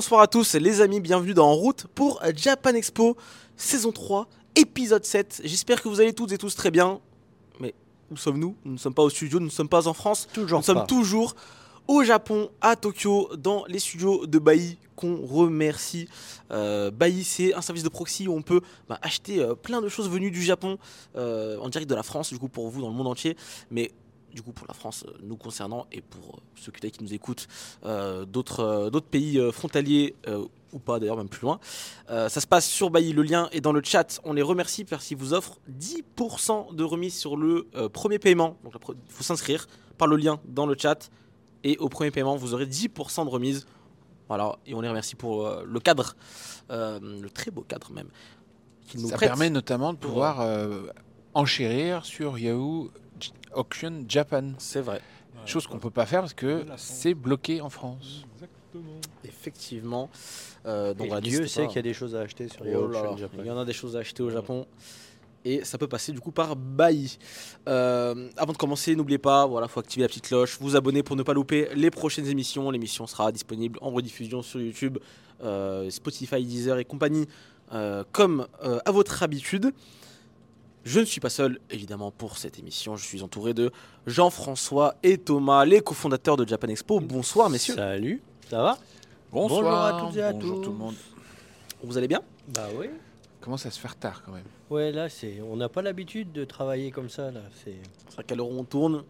Bonsoir à tous les amis, bienvenue dans En route pour Japan Expo, saison 3, épisode 7. J'espère que vous allez toutes et tous très bien. Mais où sommes-nous? Nous ne sommes pas au studio, nous ne sommes pas en France. Toujours nous sommes toujours au Japon, à Tokyo, dans les studios de Bailly qu'on remercie. Euh, Bailly, c'est un service de proxy où on peut bah, acheter euh, plein de choses venues du Japon euh, en direct de la France, du coup pour vous dans le monde entier. Mais du coup pour la France euh, nous concernant et pour euh, ceux qui nous écoutent euh, d'autres pays frontaliers ou pas d'ailleurs même plus loin. Euh, ça se passe sur Bailly, le lien est dans le chat. On les remercie parce qu'ils vous offrent 10% de remise sur le euh, premier paiement. Donc il faut s'inscrire par le lien dans le chat et au premier paiement vous aurez 10% de remise. Voilà, et on les remercie pour euh, le cadre, le très beau cadre même. nous Ça permet notamment de pouvoir enchérir sur Yahoo Auction Japan. C'est vrai, Chose qu'on peut pas faire parce que c'est bloqué en France. effectivement. Euh, donc voilà, Dieu sait qu'il y a des choses à acheter sur les Oh auctions là là, Japan. Il y en a des choses à acheter au Japon. Et ça peut passer du coup par Bailly. Euh, avant de commencer, n'oubliez pas, voilà, faut activer la petite cloche, vous abonner pour ne pas louper les prochaines émissions. L'émission sera disponible en rediffusion sur YouTube, euh, Spotify, Deezer et compagnie, euh, comme euh, à votre habitude. Je ne suis pas seul, évidemment, pour cette émission. Je suis entouré de Jean-François et Thomas, les cofondateurs de Japan Expo. Bonsoir, messieurs. Salut, ça va? Bonsoir. Bonjour à toutes et à bonjour tous. tout le monde. Vous allez bien? Bah oui. Commence à se faire tard quand même? Ouais, là, c'est, on n'a pas l'habitude de travailler comme ça, là. C'est... à quelle heure on tourne.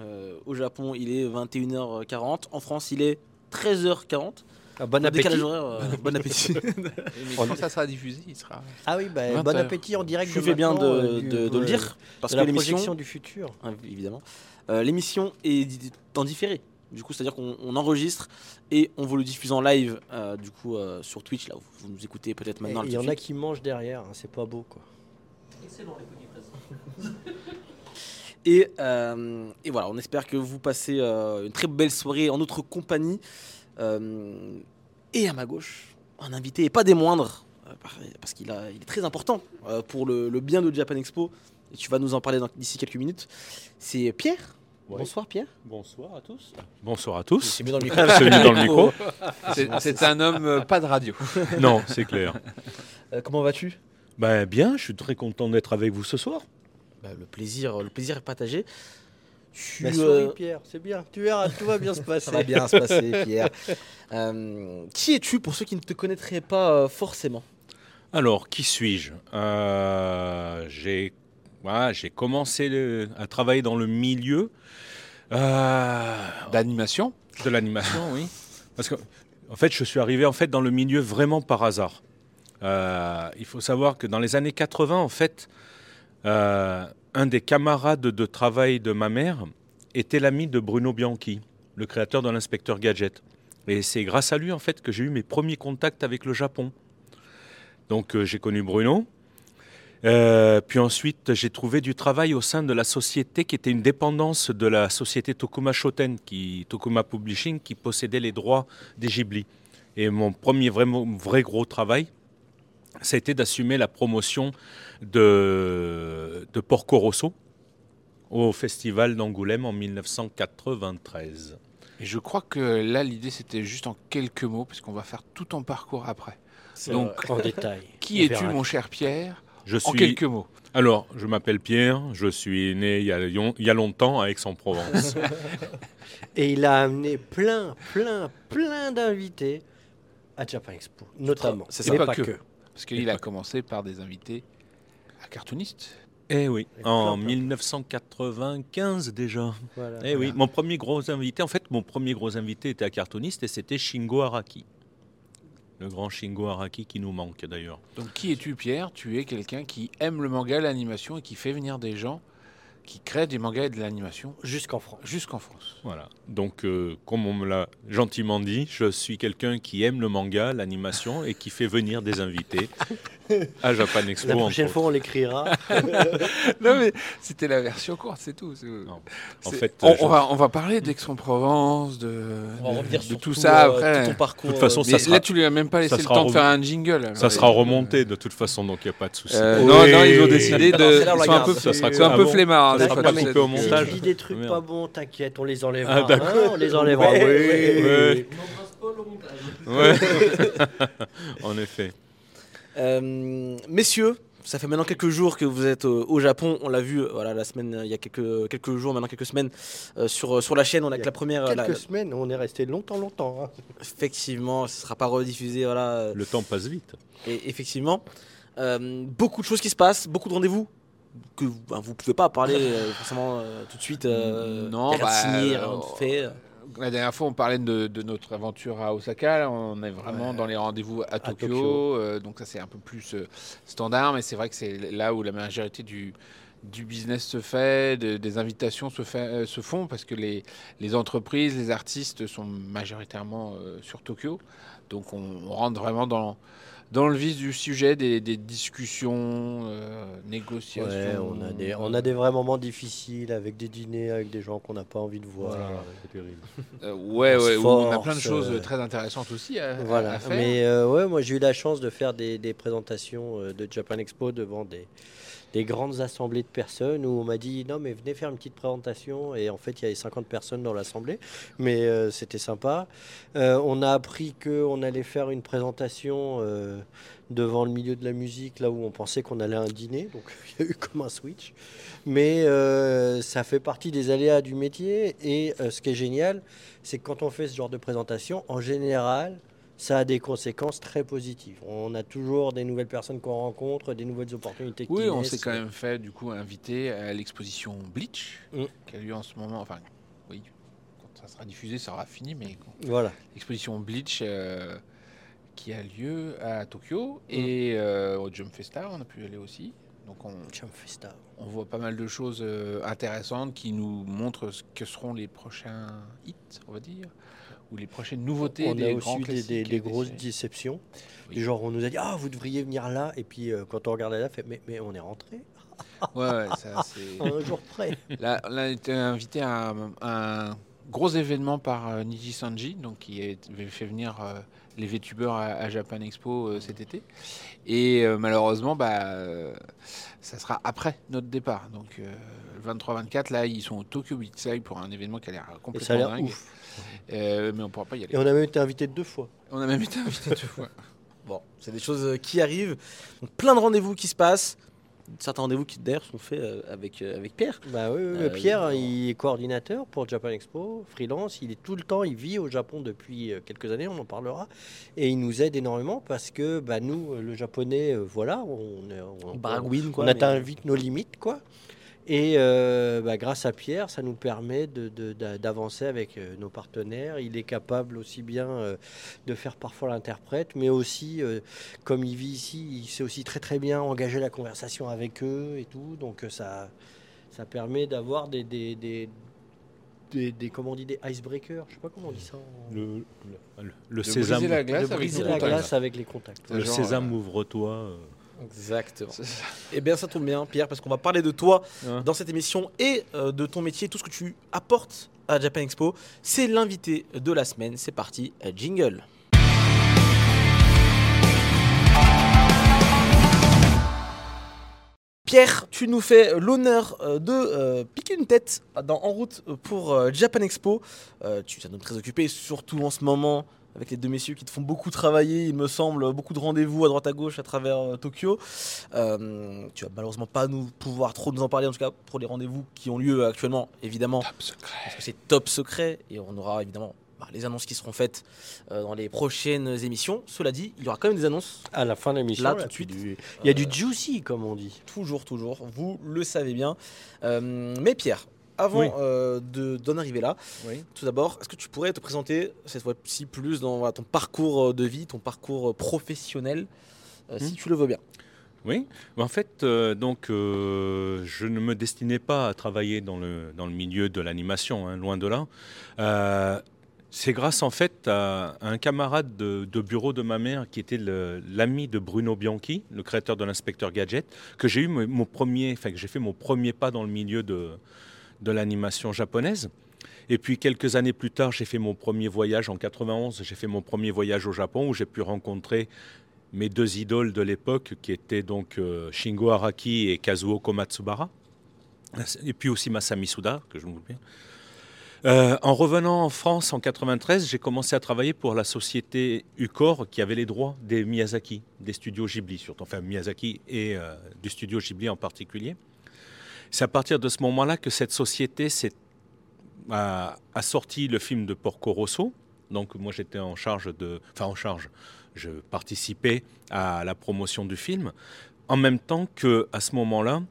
Euh, au Japon, il est 21h40. En France, il est 13h40. Ah, bon appétit. horaire, euh, bon appétit. Mais quand ça sera diffusé, il sera. Ah oui, bah, 20 bon appétit en direct. Je fais bien de, euh, du- de- de le dire. Parce de que la l'émission, projection du futur. Ah, évidemment, Euh, l'émission est en différé. Du coup, c'est-à-dire qu'on on enregistre et on vous le diffuse en live, euh, du coup, euh, sur Twitch. Là, où vous nous écoutez peut-être Et maintenant. Il y en a qui mangent derrière, hein, c'est pas beau, quoi. Et, euh, et voilà, on espère que vous passez euh, une très belle soirée en notre compagnie. Et à ma gauche, un invité, et pas des moindres, euh, par- parce qu'il il est très important euh, pour le, le bien de Japan Expo. Et tu vas nous en parler d'ici quelques minutes. C'est Pierre. Ouais. Bonsoir Pierre. Bonsoir à tous. Bonsoir à tous. C'est mieux dans le C'est mieux dans le micro. C'est c'est un homme euh, pas de radio. Non, c'est clair. Euh, comment vas-tu? Ben bien, je suis très content d'être avec vous ce soir. Bah, Le plaisir, le plaisir est partagé. Tu, Bah, euh, souris, Pierre, c'est bien. Tu verras, tout va bien se passer. ça va bien se passer, Pierre. Euh, qui es-tu pour ceux qui ne te connaîtraient pas euh, forcément Alors, qui suis-je? Euh, J'ai voilà, j'ai commencé le- à travailler dans le milieu euh, D'animation? de l'animation, oui. Parce que, en fait, je suis arrivé en fait dans le milieu vraiment par hasard. Euh, il faut savoir que dans les années 80, en fait, euh, un des camarades de travail de ma mère était l'ami de Bruno Bianchi, le créateur de l'inspecteur Gadget. Et c'est grâce à lui, en fait, que j'ai eu mes premiers contacts avec le Japon. Donc, euh, j'ai connu Bruno. Euh, puis ensuite, j'ai trouvé du travail au sein de la société qui était une dépendance de la société Tokuma Shoten, qui, Tokuma Publishing, qui possédait les droits des Ghibli. Et mon premier vrai gros travail, ça a été d'assumer la promotion de, de Porco Rosso au festival d'Angoulême en 1993. Et je crois que là, l'idée, c'était juste en quelques mots, parce qu'on va faire tout ton parcours après. Donc, en détail. qui es-tu, mon cher Pierre Je En suis, quelques mots. alors, je m'appelle Pierre, je suis né il y a, il y a longtemps à Aix-en-Provence. Et il a amené plein, plein, plein d'invités à Japan Expo, notamment. C'est pas Pas que. que. Parce qu'il a commencé par des invités à cartoonistes. eh oui, en plein. 1995 déjà. Voilà. Eh oui, mon premier gros invité, en fait, mon premier gros invité était un cartooniste et c'était Shingo Araki. Le grand Shingo Araki qui nous manque d'ailleurs. Donc, qui es-tu, Pierre? Tu es quelqu'un qui aime le manga, l'animation et qui fait venir des gens qui créent des mangas et de l'animation Jusqu'en France. jusqu'en France. Voilà. Donc, euh, comme on me l'a gentiment dit, je suis quelqu'un qui aime le manga, l'animation et qui fait venir des invités à Japan Expo. La prochaine fois, on l'écrira. non, mais c'était la version courte, c'est tout. En fait, on, euh, je- on va, on va parler d'Aix-en-Provence, de, On va de- de tout tout, ça euh, après. tout ton parcours. De toute façon, ça sera- là, tu lui as même pas laissé le temps de faire un jingle. alors. ça sera remonté de toute façon, donc il n'y a pas de souci. Euh, Oui. Non, non, ils ont décidé de. on Ils sont un peu, Ça sera un peu Ah flemmards. Ça des sera pas coupé au Si montage. tu dis des trucs pas bons, t'inquiète, on les enlèvera. Ah, d'accord. hein, on les enlèvera. Oui, ouais, oui, ouais. oui. Ouais. en effet. Euh, messieurs, ça fait maintenant quelques jours que vous êtes euh, au Japon. On l'a vu, euh, voilà, la semaine, il y a quelques, quelques jours, maintenant quelques semaines, euh, sur, sur la chaîne. On a que la première. la- Quelques semaines, on est resté longtemps, longtemps. hein. effectivement, ce sera pas rediffusé, voilà. Le temps passe vite. Et effectivement, euh, beaucoup de choses qui se passent, beaucoup de rendez-vous que vous, ben, vous pouvez pas parler euh, forcément euh, tout de suite. euh, Non, bah, euh, de fait. La dernière fois, on parlait de, de notre aventure à Osaka. Là, on est vraiment Ouais. dans les rendez-vous à Tokyo. Tokyo. euh, donc, ça, c'est un peu plus euh, standard. Mais c'est vrai que c'est là où la majorité du, du business se fait, de- des invitations se, fait- euh, se font parce que les, les entreprises, les artistes sont majoritairement sur Tokyo. Donc, on, on rentre vraiment dans, dans le vif du sujet des, des discussions, euh, négociations. Ouais, on a des, on a des vrais moments difficiles avec des dîners avec des gens qu'on n'a pas envie de voir. c'est terrible. Euh, ouais, ouais, on a plein de choses euh, très intéressantes aussi à, Voilà. à faire. Mais euh, ouais, moi j'ai eu la chance de faire des, des présentations de Japan Expo devant des, des grandes assemblées de personnes où on m'a dit non mais venez faire une petite présentation et en fait il y avait 50 personnes dans l'assemblée mais euh, c'était sympa. Euh, on a appris qu'on allait faire une présentation euh, devant le milieu de la musique là où on pensait qu'on allait à un dîner donc il y a eu comme un switch. Mais ça fait partie des aléas du métier et ce qui est génial c'est que quand on fait ce genre de présentation en général ça a des conséquences très positives. On a toujours des nouvelles personnes qu'on rencontre, des nouvelles opportunités Oui, on s'est quand même fait du coup inviter à l'exposition Bleach, Mm. qui a lieu en ce moment. Enfin, oui, quand ça sera diffusé, ça aura fini, mais Voilà. l'exposition Bleach euh, qui a lieu à Tokyo Mm. et euh, au Jump Festa, on a pu y aller aussi. Donc on, Jump Festa. on voit pas mal de choses euh, intéressantes qui nous montrent ce que seront les prochains hits, on va dire, ou les prochaines nouveautés On des a grands aussi des, des- grosses déceptions. Oui. Du genre, on nous a dit Ah, vous devriez venir là. Et puis, euh, quand on regardait là, on fait Mais, mais on est rentré Ouais, ouais, ça c'est. un jour près. Là, on a été invité à un, un gros événement par euh, Niji Sanji, donc qui avait fait venir euh, les VTubers à, à Japan Expo cet été. Et malheureusement, bah, ça sera après notre départ. Donc le 23-24, là, ils sont au Tokyo Side pour un événement qui a l'air complètement dingue. ouf. Euh, mais on pourra pas y aller. Et on a même été invité deux fois. On a même été invité deux fois. Bon, c'est des choses euh, qui arrivent. Donc, plein de rendez-vous qui se passent. Certains rendez-vous qui d'ailleurs sont faits euh, avec, avec Pierre. Bah oui, oui, oui. Euh, Pierre, il est coordinateur pour Japan Expo, freelance. Il est tout le temps, il vit au Japon depuis quelques années, on en parlera. Et il nous aide énormément parce que bah, nous, le japonais, voilà, on, on, On on mais- atteint vite nos limites, quoi. Et euh, bah, grâce à Pierre, ça nous permet de- de- d'a- d'avancer avec euh, nos partenaires. Il est capable aussi bien euh, de faire parfois l'interprète, mais aussi, euh, comme il vit ici, il sait aussi très très bien engager la conversation avec eux et tout. Donc ça, ça permet d'avoir des, des, des, des, des- comment on dit, des icebreakers. Je sais pas comment on dit ça. en- Le, le, le- sésame, briser la de glace avec briser nos la contacts. glace avec les contacts. le Genre, sésame euh, ouvre-toi. Exactement. Eh bien, ça tombe bien, Pierre, parce qu'on va parler de toi dans cette émission et euh, de ton métier, tout ce que tu apportes à Japan Expo. C'est l'invité de la semaine. C'est parti, jingle. Pierre, tu nous fais l'honneur euh, de euh, piquer une tête dans, en route pour euh, Japan Expo. Tu es un homme très occupé, surtout en ce moment avec les deux messieurs qui te font beaucoup travailler, il me semble, beaucoup de rendez-vous à droite à gauche à travers euh, Tokyo. Euh, tu vas malheureusement pas nous pouvoir trop nous en parler, en tout cas pour les rendez-vous qui ont lieu actuellement, évidemment, Top secret. parce que c'est top secret et on aura évidemment bah, les annonces qui seront faites euh, dans les prochaines émissions. Cela dit, il y aura quand même des annonces, À la fin de l'émission, Là, là, tout de suite. du- il y a Euh, du juicy, comme on dit. toujours, toujours, vous le savez bien. Euh, mais Pierre, avant Oui. euh, de- d'en arriver là, Oui. tout d'abord, est-ce que tu pourrais te présenter cette fois-ci plus dans voilà, ton parcours euh, de vie, ton parcours euh, professionnel, euh, si Hmm. tu le veux bien? Oui, en fait, euh, donc, euh, je ne me destinais pas à travailler dans le, dans le milieu de l'animation, hein, loin de là. Euh, c'est grâce en fait à, à un camarade de, de bureau de ma mère qui était l'ami de Bruno Bianchi, le créateur de l'inspecteur Gadget, que j'ai eu mon, mon premier, enfin que j'ai fait mon premier pas dans le milieu de, de l'animation japonaise. Et puis quelques années plus tard, j'ai fait mon premier voyage en 91. J'ai fait mon premier voyage au Japon où j'ai pu rencontrer mes deux idoles de l'époque, qui étaient donc euh, Shingo Araki et Kazuo Komatsubara, et puis aussi Masami Suda, que je me souviens. Euh, en revenant en France en 93, j'ai commencé à travailler pour la société Ucor qui avait les droits des Miyazaki, des studios Ghibli, surtout, enfin Miyazaki et euh, du studio Ghibli en particulier. C'est à partir de ce moment-là que cette société a, sorti le film de Porco Rosso. Donc moi j'étais en charge de, enfin en charge, je participais à la promotion du film, en même temps que à ce moment-là,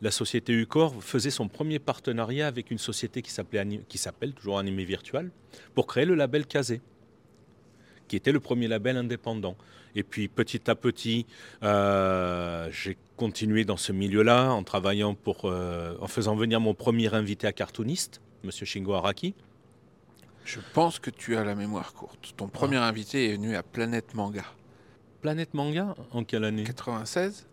la société Ucor faisait son premier partenariat avec une société qui s'appelait qui s'appelle toujours Animé Virtual pour créer le label Kazé, qui était le premier label indépendant. Et puis petit à petit, euh, j'ai continué dans ce milieu-là en travaillant pour, euh, en faisant venir mon premier invité à cartooniste, Monsieur Shingo Araki. Je pense que tu as la mémoire courte. Ton premier invité est venu à Planète Manga. Planète Manga en quelle année? 96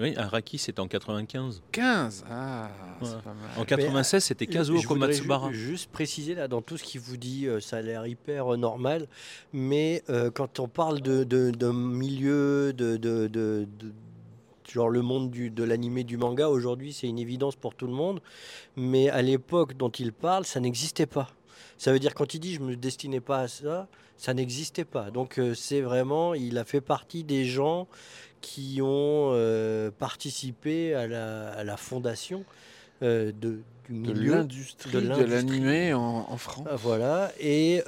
Oui, Araki c'était en 95. 15 Ah, c'est Ouais. pas mal. En 96 c'était Kazuo Je voudrais Komatsubara. ju- juste préciser là, dans tout ce qu'il vous dit, euh, ça a l'air hyper euh, normal, mais euh, quand on parle de, de, de milieu, de, de, de- de- genre le monde du, de l'animé, du manga, aujourd'hui c'est une évidence pour tout le monde, mais à l'époque dont il parle, ça n'existait pas. Ça veut dire quand il dit je me destinais pas à ça, ça n'existait pas. Donc euh, c'est vraiment, il a fait partie des gens qui ont euh, participé à la, à la fondation euh, de, du De l'industrie de l'animé en, en France. Ah, Voilà, et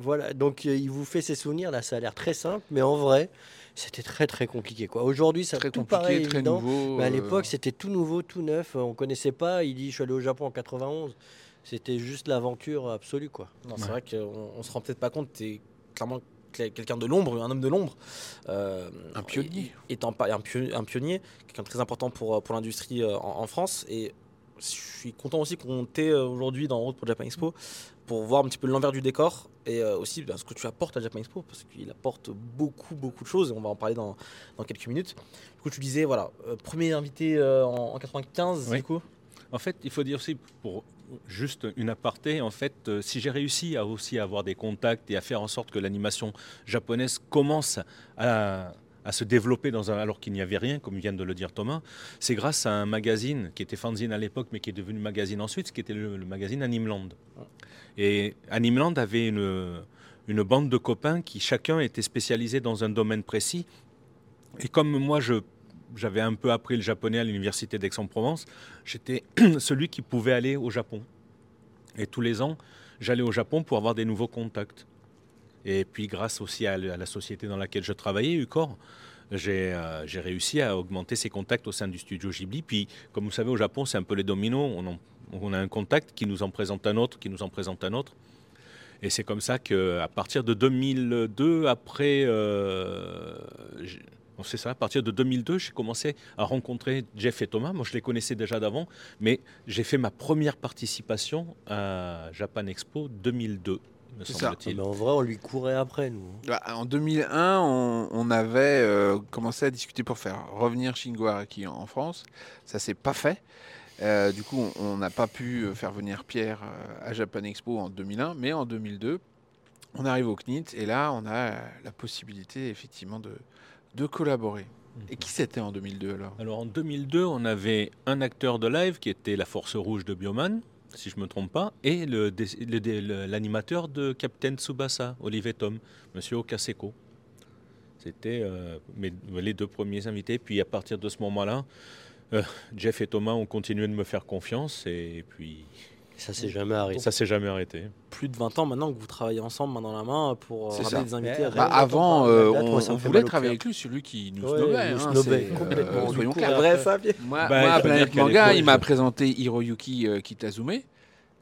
voilà, donc il vous fait ses souvenirs, là ça a l'air très simple, mais en vrai, c'était très très compliqué. quoi. Aujourd'hui, ça très tout compliqué, paraît très évident, nouveau. mais à euh, l'époque, c'était tout nouveau, tout neuf, on connaissait pas, il dit je suis allé au Japon en 91, c'était juste l'aventure absolue. quoi. Non, c'est Ouais. vrai qu'on on se rend peut-être pas compte, tu es clairement cl- quelqu'un de l'ombre, un homme de l'ombre. euh, Un pionnier. Étant pas un, pio- un pionnier, quelqu'un de très important pour, pour l'industrie euh, en, en France. Et je suis content aussi qu'on t'ait euh, aujourd'hui dans Route pour Japan Expo pour voir un petit peu l'envers du décor et euh, aussi ben, ce que tu apportes à Japan Expo parce qu'il apporte beaucoup beaucoup de choses et on va en parler dans, dans quelques minutes. Du coup, tu disais, voilà, euh, premier invité euh, en, en 95 Oui. du coup. En fait, il faut dire aussi, pour juste une aparté, en fait, euh, si j'ai réussi à aussi avoir des contacts et à faire en sorte que l'animation japonaise commence à, à se développer dans un, alors qu'il n'y avait rien, comme vient de le dire Thomas, c'est grâce à un magazine qui était fanzine à l'époque, mais qui est devenu magazine ensuite, ce qui était le, le magazine Animeland. Et Animeland avait une, bande de copains qui chacun était spécialisé dans un domaine précis. Et comme moi, j'avais un peu appris le japonais à l'université d'Aix-en-Provence, j'étais celui qui pouvait aller au Japon. Et tous les ans, j'allais au Japon pour avoir des nouveaux contacts. Et puis grâce aussi à, la à société dans laquelle je travaillais, Ucor, j'ai euh, j'ai réussi à augmenter ces contacts au sein du studio Ghibli. Puis, comme vous savez, au Japon, c'est un peu les dominos. On a un contact qui nous en présente un autre, qui nous en présente un autre. Et c'est comme ça qu'à partir de 2002, après, euh, Bon, c'est ça, à partir de 2002, j'ai commencé à rencontrer Jeff et Thomas. Moi, je les connaissais déjà d'avant, mais j'ai fait ma première participation à Japan Expo 2002, me C'est ça. semble-t-il. Mais en vrai, on lui courait après, nous. Bah, en 2001, on, on avait euh, commencé à discuter pour faire revenir Shingo Araki en, en France. Ça s'est pas fait. Euh, du coup, on- n'a pas pu euh, faire venir Pierre euh, à Japan Expo en 2001, mais en 2002, on arrive au CNIT et là, on a la possibilité effectivement de, de collaborer. Et qui c'était en 2002 alors? Alors en 2002, on avait un acteur de live qui était la Force Rouge de Bioman, si je ne me trompe pas, et le dé- le dé- le- l'animateur de Captain Tsubasa, Olivier Tom, Monsieur Okaseko. C'était euh, les deux premiers invités. Puis à partir de ce moment-là, euh, Jeff et Thomas ont continué de me faire confiance et puis Ça s'est jamais arrêté. ça s'est jamais arrêté. Plus de 20 ans maintenant que vous travaillez ensemble main dans la main pour euh, ramener ça. des invités. Mais, à bah. Avant, euh, on, on voulait travailler avec lui, celui qui nous Ouais, snobait. il nous hein, snobait c'est, complètement. euh, soyons clairs. Vrai Moi, Bah, moi, à Planète Manga, il m'a présenté Hiroyuki euh, Kitazume,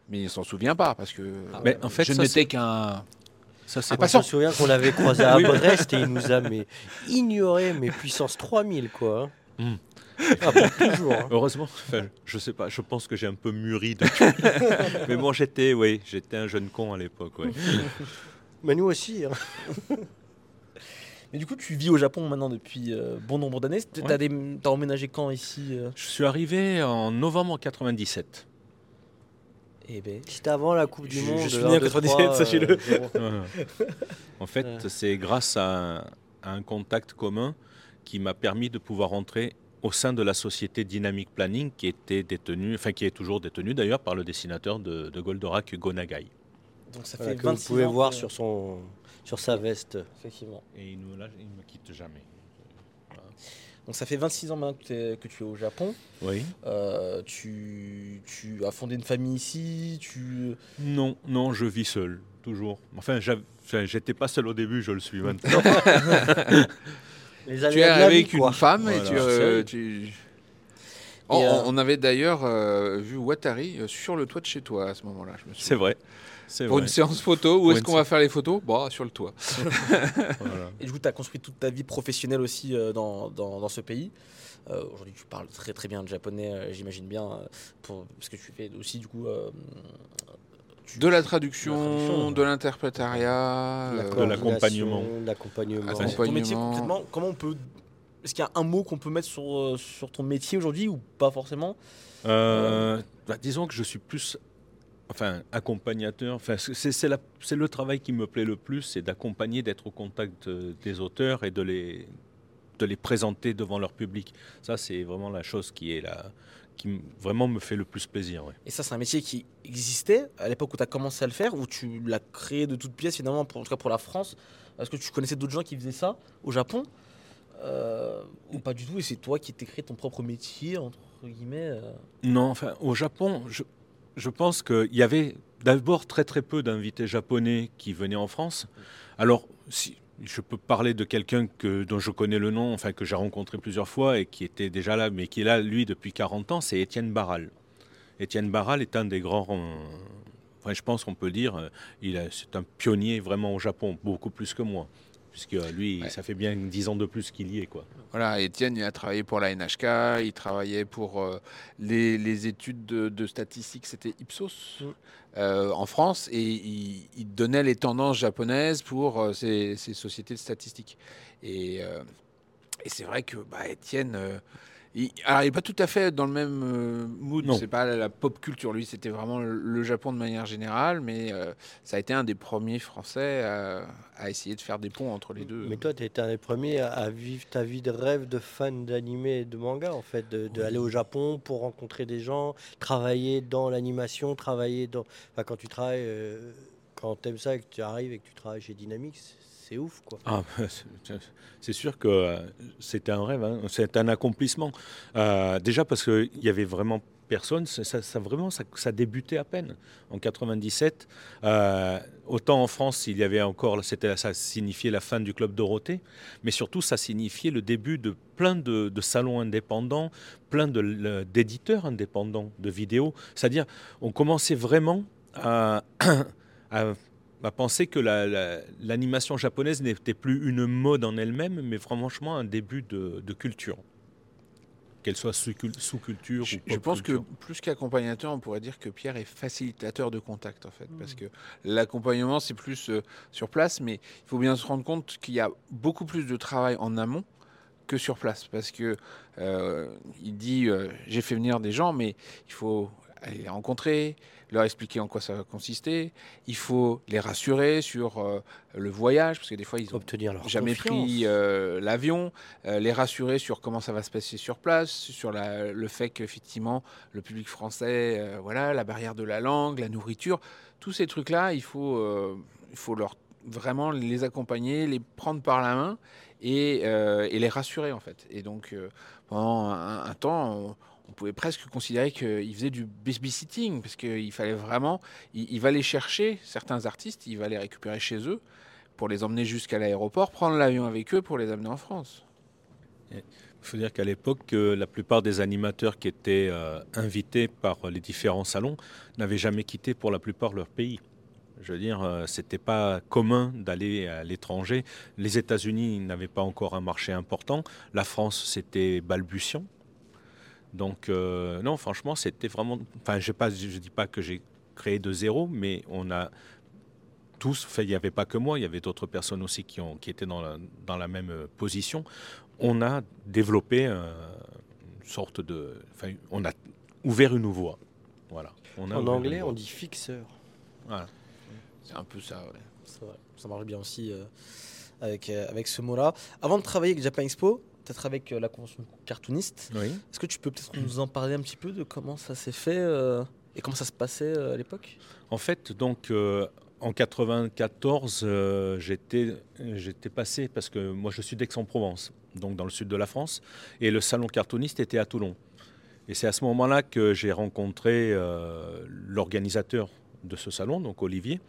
mais il s'en souvient pas parce que Ah, Mais en fait, je n'étais qu'un. Ça, c'est pas Je me sûr. souviens qu'on l'avait croisé à. Brest et il nous a mais, ignoré, mais puissance 3000, quoi. Hmm. Ah, toujours. hein. Heureusement, enfin, je sais pas, je pense que j'ai un peu mûri depuis. Mais moi j'étais, oui, j'étais un jeune con à l'époque, ouais. Mais nous aussi. hein. Mais du coup, tu vis au Japon maintenant depuis euh, bon nombre d'années. Ouais. des- t'as emménagé quand ici euh? Je suis arrivé en novembre 97. Eh ben. C'était avant la Coupe du Je- Monde. je suis né en deux, 97, trois, sachez-le. euh, zéro. en fait, Ouais. c'est grâce à, à un contact commun qui m'a permis de pouvoir rentrer au sein de la société Dynamic Planning qui était détenue, enfin qui est toujours détenue d'ailleurs par le dessinateur de, de Goldorak, Hugo Nagai. Donc ça Voilà, fait que vous 26 pouvez ans voir que- sur, son, sur sa veste. Effectivement. Et il ne me quitte jamais. Donc ça fait 26 ans maintenant que, tu es au Japon. Oui. Euh, tu, tu as fondé une famille ici. Tu... Non, non, je vis seul, toujours. Enfin, j'étais pas seul au début, je le suis maintenant. Les Tu es arrivé vie, avec une femme et tu, euh, tu- On, Et, euh, on avait d'ailleurs euh, vu Watari sur le toit de chez toi à ce moment-là. C'est vrai. C'est Pour vrai. une séance photo, où est-ce qu'on va faire les photos? Bah, sur le toit. Voilà. Et du coup, tu as construit toute ta vie professionnelle aussi euh, dans, dans, dans ce pays. Euh, Aujourd'hui, tu parles très très bien le japonais, euh, j'imagine bien, euh, pour, parce que tu fais aussi du coup. Tu- De la la traduction, de l'interprétariat. La euh, de l'accompagnement. L'accompagnement. Attends, ton métier accompagnement. concrètement, comment on peut. Est-ce qu'il y a un mot qu'on peut mettre sur, euh, sur ton métier aujourd'hui ou pas forcément? Euh, bah, disons que je suis plus enfin, accompagnateur. Enfin, c'est- c'est c'est la- c'est le travail qui me plaît le plus, c'est d'accompagner, d'être au contact des auteurs et de les, de les présenter devant leur public. Ça, c'est vraiment la chose qui est là, qui vraiment me fait le plus plaisir. ouais. Et ça, c'est un métier qui existait à l'époque où tu as commencé à le faire, ou tu l'as créé de toutes pièces finalement, pour, en tout cas pour la France? Est-ce que tu connaissais d'autres gens qui faisaient ça au Japon? Euh, Ou pas du tout, et c'est toi qui t'es créé ton propre métier, entre guillemets euh? Non, enfin, au Japon, je, je pense qu'il y avait d'abord très très peu d'invités japonais qui venaient en France. Alors, si je peux parler de quelqu'un que, dont je connais le nom, enfin que j'ai rencontré plusieurs fois et qui était déjà là, mais qui est là, lui, depuis 40 ans, c'est Étienne Barral. Étienne Barral est un des grands... Enfin, je pense qu'on peut dire, euh, il c'est un pionnier vraiment au Japon, beaucoup plus que moi. Puisque euh, lui, Ouais. ça fait bien 10 ans de plus qu'il y est. Quoi. Voilà, Étienne, il a travaillé pour la NHK, il travaillait pour euh, les, les études de, de statistiques, c'était Ipsos Mm. euh, en France, et il, il donnait les tendances japonaises pour euh, ces, ces sociétés de statistiques. Et, euh, et c'est vrai que bah, Étienne, euh, il, alors, il n'est pas tout à fait dans le même euh, mood, Non. c'est pas la, la pop culture, lui, c'était vraiment le, le Japon de manière générale, mais euh, ça a été un des premiers Français à, à essayer de faire des ponts entre les deux. Mais toi, tu étais un des premiers à, à vivre ta vie de rêve de fan d'anime et de manga, en fait, de- d'aller au Japon pour rencontrer des gens, travailler dans l'animation, travailler dans. Enfin, quand tu travailles, euh, quand tu aimes ça et que tu arrives et que tu travailles chez Dynamics, c'est ouf, quoi. Ah, c'est- sûr que euh, c'était un rêve, hein. c'est un accomplissement. Euh, déjà parce qu'il y avait vraiment personne, ça, vraiment ça, débutait à peine en 97. Euh, autant en France, il y avait encore, ça signifiait la fin du club Dorothée, mais surtout ça signifiait le début de plein de, salons indépendants, plein d'éditeurs indépendants de vidéos. C'est-à-dire, on commençait vraiment à penser que la- la- l'animation japonaise n'était plus une mode en elle-même, mais franchement un début de, de culture. Qu'elle soit sous- sous-culture Je, ou je pense que plus qu'accompagnateur, on pourrait dire que Pierre est facilitateur de contact en fait, parce Mmh. que l'accompagnement c'est plus euh, sur place, mais il faut bien se rendre compte qu'il y a beaucoup plus de travail en amont que sur place, parce que euh, il dit euh, j'ai fait venir des gens, mais il faut aller les rencontrer, leur expliquer en quoi ça va consister, il faut les rassurer sur euh, le voyage, parce que des fois ils ont Obtenir leur jamais confiance. pris euh, l'avion, euh, les rassurer sur comment ça va se passer sur place, sur la- le fait qu'effectivement le public français, voilà, la barrière de la langue, la nourriture, tous ces trucs-là, il faut, il faut leur vraiment les accompagner, les prendre par la main et, et les rassurer en fait. Et donc pendant un, un temps, on, on pouvait presque considérer qu'il faisait du babysitting parce qu'il fallait vraiment, il, il va chercher certains artistes, il va les récupérer chez eux pour les emmener jusqu'à l'aéroport, prendre l'avion avec eux pour les amener en France. Il faut dire qu'à l'époque, euh, la plupart des animateurs qui étaient euh, invités par les différents salons n'avaient jamais quitté pour la plupart leur pays. Je veux dire, euh, c'était pas commun d'aller à l'étranger. Les États-Unis n'avaient pas encore un marché important. La France, c'était balbutiant. Donc, euh, non, franchement, c'était vraiment. Enfin, je ne dis pas que j'ai créé de zéro, mais on a tous. Enfin, il n'y avait pas que moi, il y avait d'autres personnes aussi qui, ont, qui étaient dans la, dans la même euh, position. On a développé euh, une sorte de. Enfin, on a ouvert une voie. Voilà. On a En anglais, on dit fixeur. Voilà. C'est un peu ça, ouais. Ça marche bien aussi euh, avec, euh, avec ce mot-là. Avant de travailler avec Japan Expo, peut-être avec euh, la convention cartooniste. Oui. Est-ce que tu peux peut-être nous en parler un petit peu de comment ça s'est fait euh, et comment ça se passait euh, à l'époque? En fait, donc, en 94, euh, j'étais passé, parce que moi je suis d'Aix-en-Provence, donc dans le sud de la France, et le salon cartooniste était à Toulon. Et c'est à ce moment-là que j'ai rencontré euh, l'organisateur de ce salon, donc Olivier.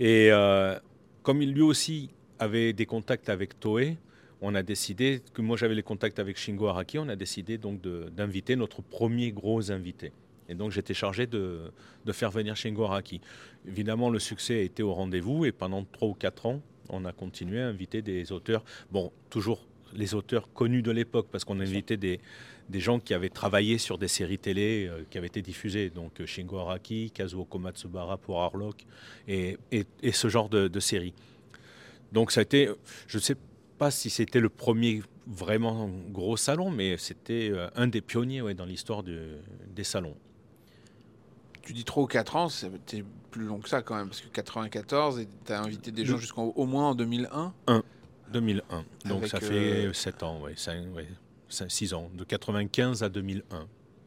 Et euh, comme il lui aussi avait des contacts avec Toei, on a décidé, que moi j'avais les contacts avec Shingo Araki, on a décidé donc d'inviter notre premier gros invité. Et donc j'étais chargé de, de faire venir Shingo Araki. Évidemment, le succès a été au rendez-vous et pendant trois ou quatre ans, on a continué à inviter des auteurs. Bon, toujours les auteurs connus de l'époque, parce qu'on invitait des, des gens qui avaient travaillé sur des séries télé euh, qui avaient été diffusées. Donc euh, Shingo Araki, Kazuo Komatsubara pour Harlock et, et- et ce genre de, de séries. Donc ça a été, je ne sais pas si c'était le premier vraiment gros salon, mais c'était euh, un des pionniers ouais, dans l'histoire des salons. Tu dis 3 ou 4 ans, c'était plus long que ça quand même, parce que 94, tu as invité des gens jusqu'au au moins en 2001. 2001. Donc Avec, ça euh, fait 7 ans, ouais, 6 ans, de 95 à 2001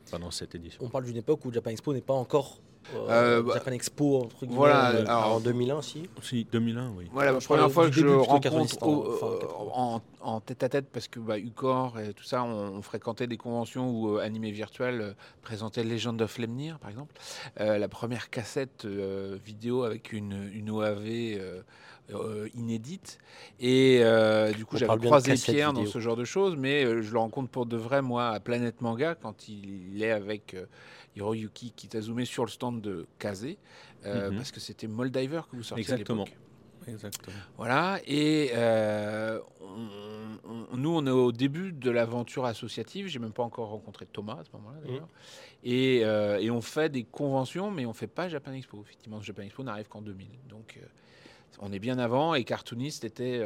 pendant cette édition. On parle d'une époque où Japan Expo n'est pas encore euh, Euh, bah, Japan Expo entre guillemets. voilà, euh, alors- en 2001, si. Si, 2001, oui. Voilà, la première fois que je rencontre au- euh, 80. en, en tête à tête, parce que bah, Ucor et tout ça, on, on fréquentait des conventions où euh, Animé Virtuel euh, présentait Legend of Lemnir, par exemple. Euh, la première cassette euh, vidéo avec une, une OAV inédite. Et euh, du coup, j'avais croisé Pierre dans ce genre de choses, mais euh, je le rencontre pour de vrai, moi, à Planète Manga, quand il est avec euh, Hiroyuki Kitazume sur le stand de Kaze, euh, Mhm. parce que c'était Moldiver que vous sortiez Exactement. à l'époque. Exactement. Voilà, et euh, on- on- nous, on est au début de l'aventure associative. J'ai même pas encore rencontré Thomas à ce moment-là, d'ailleurs. Et, euh, et on fait des conventions, mais on fait pas Japan Expo. Effectivement, Japan Expo n'arrive qu'en 2000. Donc, euh, on est bien avant. Et Cartoonist était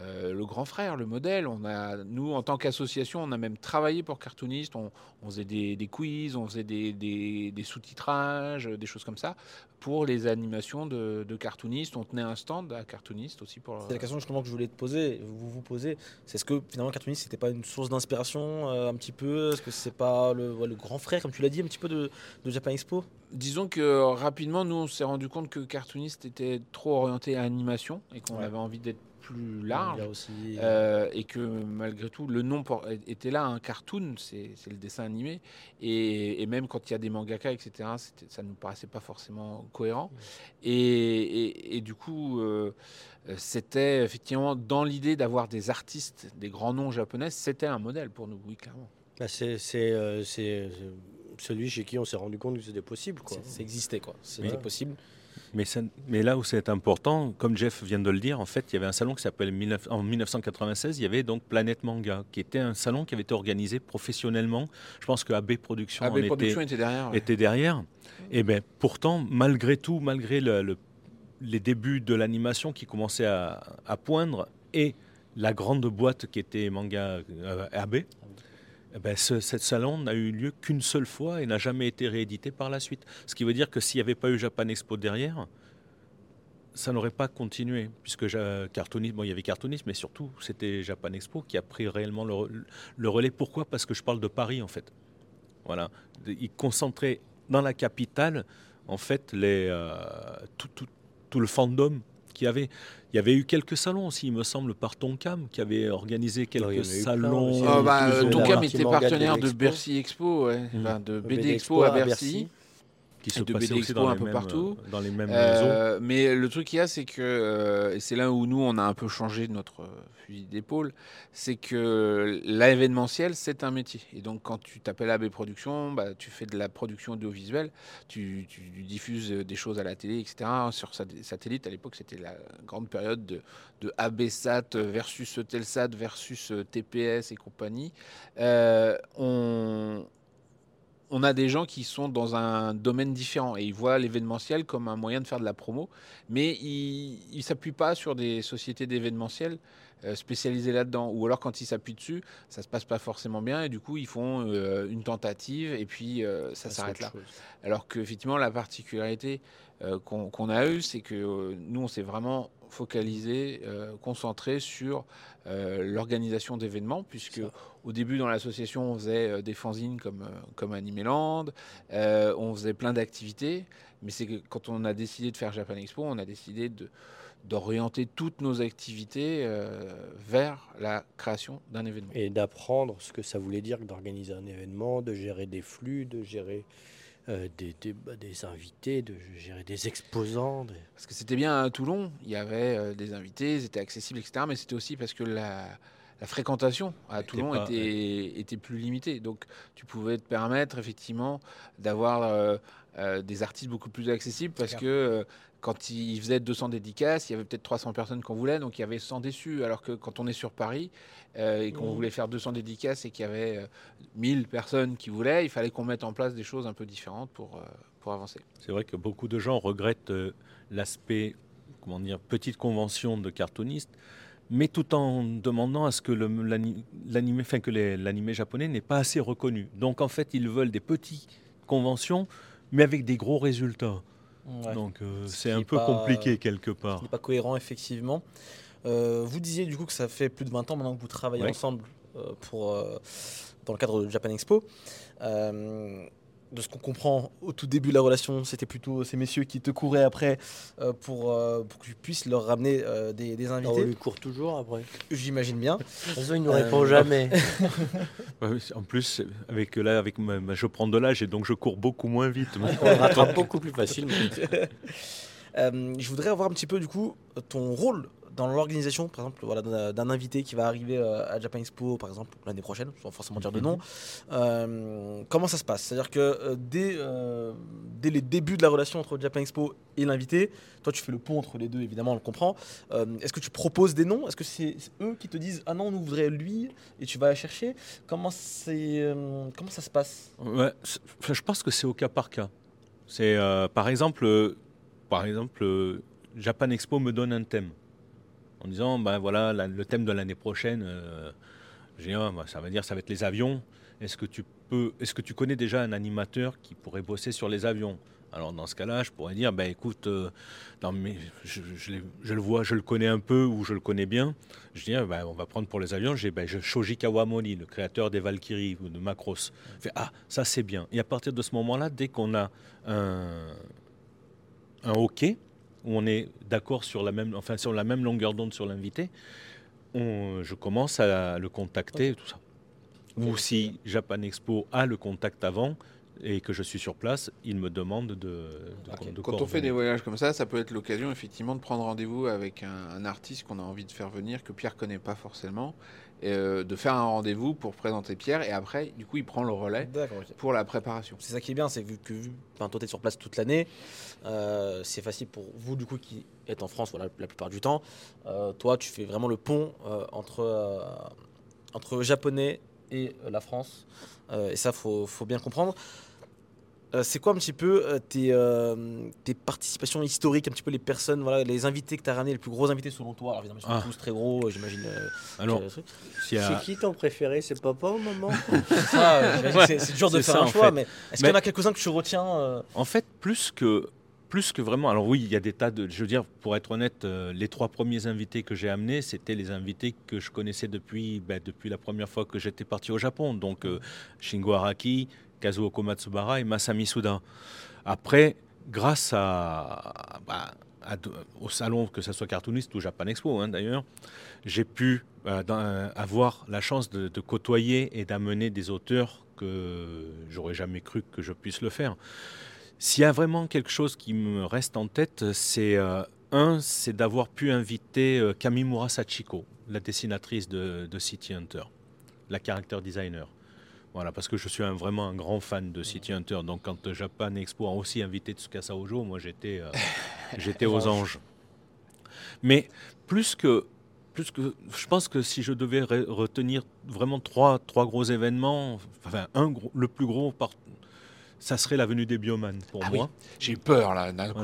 euh, le grand frère, le modèle. On a, nous, en tant qu'association, on a même travaillé pour Cartoonist. On, on faisait des, des quiz, on faisait des, des- des sous-titrages, des choses comme ça pour les animations de, de Cartoonist. On tenait un stand à Cartoonist aussi pour. C'est la question justement que je voulais te poser, vous vous posez. C'est est-ce que finalement Cartoonist c'était pas une source d'inspiration euh, un petit peu? Est-ce que c'est pas le, ouais, le grand frère, comme tu l'as dit, un petit peu de, de Japan Expo? Disons que rapidement, nous, on s'est rendu compte que Cartoonist était trop orienté à animation et qu'on Ouais. avait envie d'être plus large. aussi. Euh, et que malgré tout, le nom était là, un cartoon, c'est c'est le dessin animé. Et, et même quand il y a des mangaka, etc., ça ne nous paraissait pas forcément cohérent. Et, et- et du coup, euh, euh, c'était effectivement dans l'idée d'avoir des artistes, des grands noms japonais, c'était un modèle pour nous, oui, clairement. Bah, c'est euh, euh, celui chez qui on s'est rendu compte que c'était possible. Quoi. c'est- ça existait quoi, c'était Oui. possible. Mais, ça- mais là où c'est important, comme Jeff vient de le dire, en fait, il y avait un salon qui s'appelle 19 en 1996, il y avait donc Planète Manga, qui était un salon qui avait été organisé professionnellement. Je pense que AB Productions AB était, Production était derrière. ouais. était derrière. Et bien, pourtant, malgré tout, malgré le- le- les débuts de l'animation qui commençaient à, à poindre et la grande boîte qui était Manga euh, AB, eh ben, ce, salon n'a eu lieu qu'une seule fois et n'a jamais été réédité par la suite. Ce qui veut dire que s'il n'y avait pas eu Japan Expo derrière, ça n'aurait pas continué, puisque Cartoonist, bon, il y avait Cartoonist, mais surtout c'était Japan Expo qui a pris réellement le, re- le relais. Pourquoi? Parce que je parle de Paris en fait. Voilà, il concentrait dans la capitale en fait les, euh, tout- tout le fandom qu'il y avait. Il y avait eu quelques salons aussi, il me semble, par Tonkam, qui avait organisé quelques plein salons. Ah bah, euh, euh, Tonkam était partenaire de. Bercy Expo, ouais. Enfin, de BD BD Expo à Bercy. Qui se de passaient BD aussi dans un les peu mêmes, partout. euh, dans les mêmes Euh, mais le truc qu'il y a, c'est que, euh, et c'est là où nous, on a un peu changé notre euh, fusil d'épaule, c'est que l'événementiel, c'est un métier. Et donc, quand tu t'appelles AB Productions, bah, tu fais de la production audiovisuelle, tu, tu diffuses des choses à la télé, etc. Sur sat- satellite, à l'époque, c'était la grande période de, de ABSat versus Telsat versus TPS et compagnie. Euh, on, on a des gens qui sont dans un domaine différent et ils voient l'événementiel comme un moyen de faire de la promo, mais ils ne s'appuient pas sur des sociétés d'événementiel euh, spécialisées là-dedans. Ou alors quand ils s'appuient dessus, ça se passe pas forcément bien et du coup ils font euh, une tentative et puis euh, ça c'est s'arrête là. chose. Alors qu'effectivement, la particularité euh, qu'on qu'on a eu, c'est que nous, on s'est vraiment focalisé, euh, concentré sur euh, l'organisation d'événements, puisque au début dans l'association, on faisait euh, des fanzines comme, comme Animeland, euh, on faisait plein d'activités, mais c'est que quand on a décidé de faire Japan Expo, on a décidé de d'orienter toutes nos activités euh, vers la création d'un événement. Et d'apprendre ce que ça voulait dire d'organiser un événement, de gérer des flux, de gérer euh, des, des, bah, des invités, de gérer des exposants. des- Parce que c'était bien à Toulon, il y avait euh, des invités, ils étaient accessibles, etc. Mais c'était aussi parce que la, la fréquentation à Était Toulon pas- était, était plus limitée. Donc tu pouvais te permettre effectivement d'avoir euh, euh, des artistes beaucoup plus accessibles parce que euh, quand ils faisaient 200 dédicaces, il y avait peut-être 300 personnes qu'on voulait, donc il y avait 100 déçus. Alors que quand on est sur Paris euh, et qu'on voulait faire 200 dédicaces et qu'il y avait euh, 1000 personnes qui voulaient, il fallait qu'on mette en place des choses un peu différentes pour, euh, pour avancer. C'est vrai que beaucoup de gens regrettent euh, l'aspect, comment dire, petite convention de cartooniste, mais tout en demandant à ce que l'animé, enfin que les- l'animé japonais n'est pas assez reconnu. Donc en fait, ils veulent des petites conventions, mais avec des gros résultats. Ouais. Donc euh, Ce c'est un peu pas- compliqué quelque Ce part. n'est pas cohérent, effectivement. Euh, vous disiez du coup que ça fait plus de 20 ans maintenant que vous travaillez Ouais. ensemble euh, pour, euh, dans le cadre de Japan Expo. Euh, de ce qu'on comprend au tout début de la relation, c'était plutôt ces messieurs qui te couraient après euh, pour, euh, pour que tu puisses leur ramener euh, des, des On invités. lui court toujours après. J'imagine bien. De toute façon, il ne nous Euh, répond jamais. En plus, avec là, avec ma- ma- je prends de l'âge et donc je cours beaucoup moins vite. On le rattrape beaucoup plus facilement. Euh, je voudrais avoir un petit peu du coup ton rôle dans l'organisation, par exemple, voilà, d'un invité qui va arriver euh, à Japan Expo, par exemple, l'année prochaine, sans forcément dire de nom. Euh, comment ça se passe? C'est-à-dire que euh, dès, euh, dès les débuts de la relation entre Japan Expo et l'invité, toi tu fais le pont entre les deux, évidemment, on le comprend. Euh, Est-ce que tu proposes des noms? Est-ce que c'est eux qui te disent Ah non, nous voudrait lui et tu vas chercher? Comment, comment ça se passe? Ouais, je pense que c'est au cas par cas. C'est par exemple, par exemple, Japan Expo me donne un thème en disant ben voilà le thème de l'année prochaine. euh, bah, ça va dire ça va être les avions. Est-ce que tu peux, est-ce que tu connais déjà un animateur qui pourrait bosser sur les avions? Alors dans ce cas-là, je pourrais dire ben écoute, euh, dans mes- je, le vois, je le connais un peu ou je le connais bien. Je dis, ah, ben, on va prendre pour les avions, j'ai ben, Shoji Kawamori, le créateur des Valkyries ou de Macross. Je fais, ah, ça c'est bien. Et à partir de ce moment-là, dès qu'on a un, un OK, où on est d'accord sur la même, enfin sur la même longueur d'onde sur l'invité, je commence à le contacter et tout ça. Ou si Japan Expo a le contact avant et que je suis sur place, il me demande de, de, Quand on fait des voyages comme ça, ça peut être l'occasion effectivement de prendre rendez-vous avec un, un artiste qu'on a envie de faire venir, que Pierre connaît pas forcément, euh, de faire un rendez-vous pour présenter Pierre, et après, du coup, il prend le relais pour la préparation. C'est ça qui est bien, c'est vu que vu, toi tu es sur place toute l'année, euh, c'est facile pour vous du coup qui êtes en France voilà, la plupart du temps. Euh, toi tu fais vraiment le pont entre, entre japonais et la France. Et ça faut, faut bien comprendre. Euh, c'est quoi un petit peu euh, tes, euh, tes participations historiques, un petit peu les personnes, voilà, les invités que tu as ramenés, les plus gros invités selon toi? Alors évidemment, ils sont Ah. tous très gros, j'imagine. euh, Alors, a C'est qui ton préféré? C'est papa ou maman? Ça, euh, j'imagine que c'est dur de faire ça, un choix, fait. mais est-ce qu'il y en a quelques-uns que tu retiens euh, En fait, plus que, plus que vraiment. Alors oui, il y a des tas de. Je veux dire, pour être honnête, euh, les trois premiers invités que j'ai amenés, c'était les invités que je connaissais depuis, ben, depuis la première fois que j'étais parti au Japon. Donc euh, Shingo Araki, Kazuo Komatsubara et Masami Suda. Après, grâce à, bah, au salon, que ce soit cartooniste ou Japan Expo hein, d'ailleurs, j'ai pu euh, dans- avoir la chance de, côtoyer et d'amener des auteurs que j'aurais jamais cru que je puisse le faire. S'il y a vraiment quelque chose qui me reste en tête, c'est euh, un, c'est d'avoir pu inviter euh, Kamimura Sachiko, la dessinatrice de, de City Hunter, la character designer. Voilà, parce que je suis un- vraiment un grand fan de City Hunter. Donc quand Japan Expo a aussi invité Tsukasa Ojo, moi j'étais euh, j'étais aux anges. Mais plus que plus que je pense que si je devais re- retenir vraiment trois trois gros événements, enfin un gros- le plus gros par ça serait l'avenue des Biomanes pour Ah oui. moi. J'ai eu peur là, d'un coup.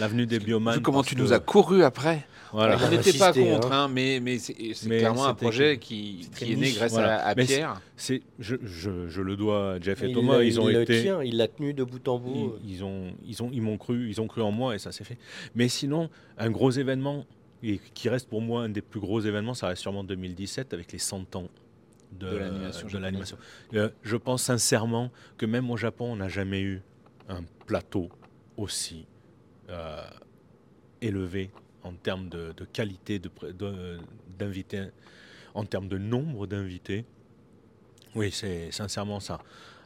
L'avenue des Biomanes. Comment tu que- nous as couru après, Voilà. On n'était pas contre, hein. hein, mais, mais c'est clairement un projet qui, est né grâce Voilà. à, Pierre. C'est, je, je- je le dois à Jeff et Il Thomas. Ils ont il le été. tient, il l'a tenu de bout en bout. Ils, ils ont, ils ont, ils m'ont cru, ils ont cru en moi et ça s'est fait. Mais sinon, un gros événement et qui reste pour moi un des plus gros événements, ça reste sûrement 2017 avec les 100 ans de, l'animation. Euh, je pense sincèrement que même au Japon, on n'a jamais eu un plateau aussi euh, élevé en termes de, de qualité de pré- de- d'invités, en termes de nombre d'invités. Oui, c'est sincèrement ça.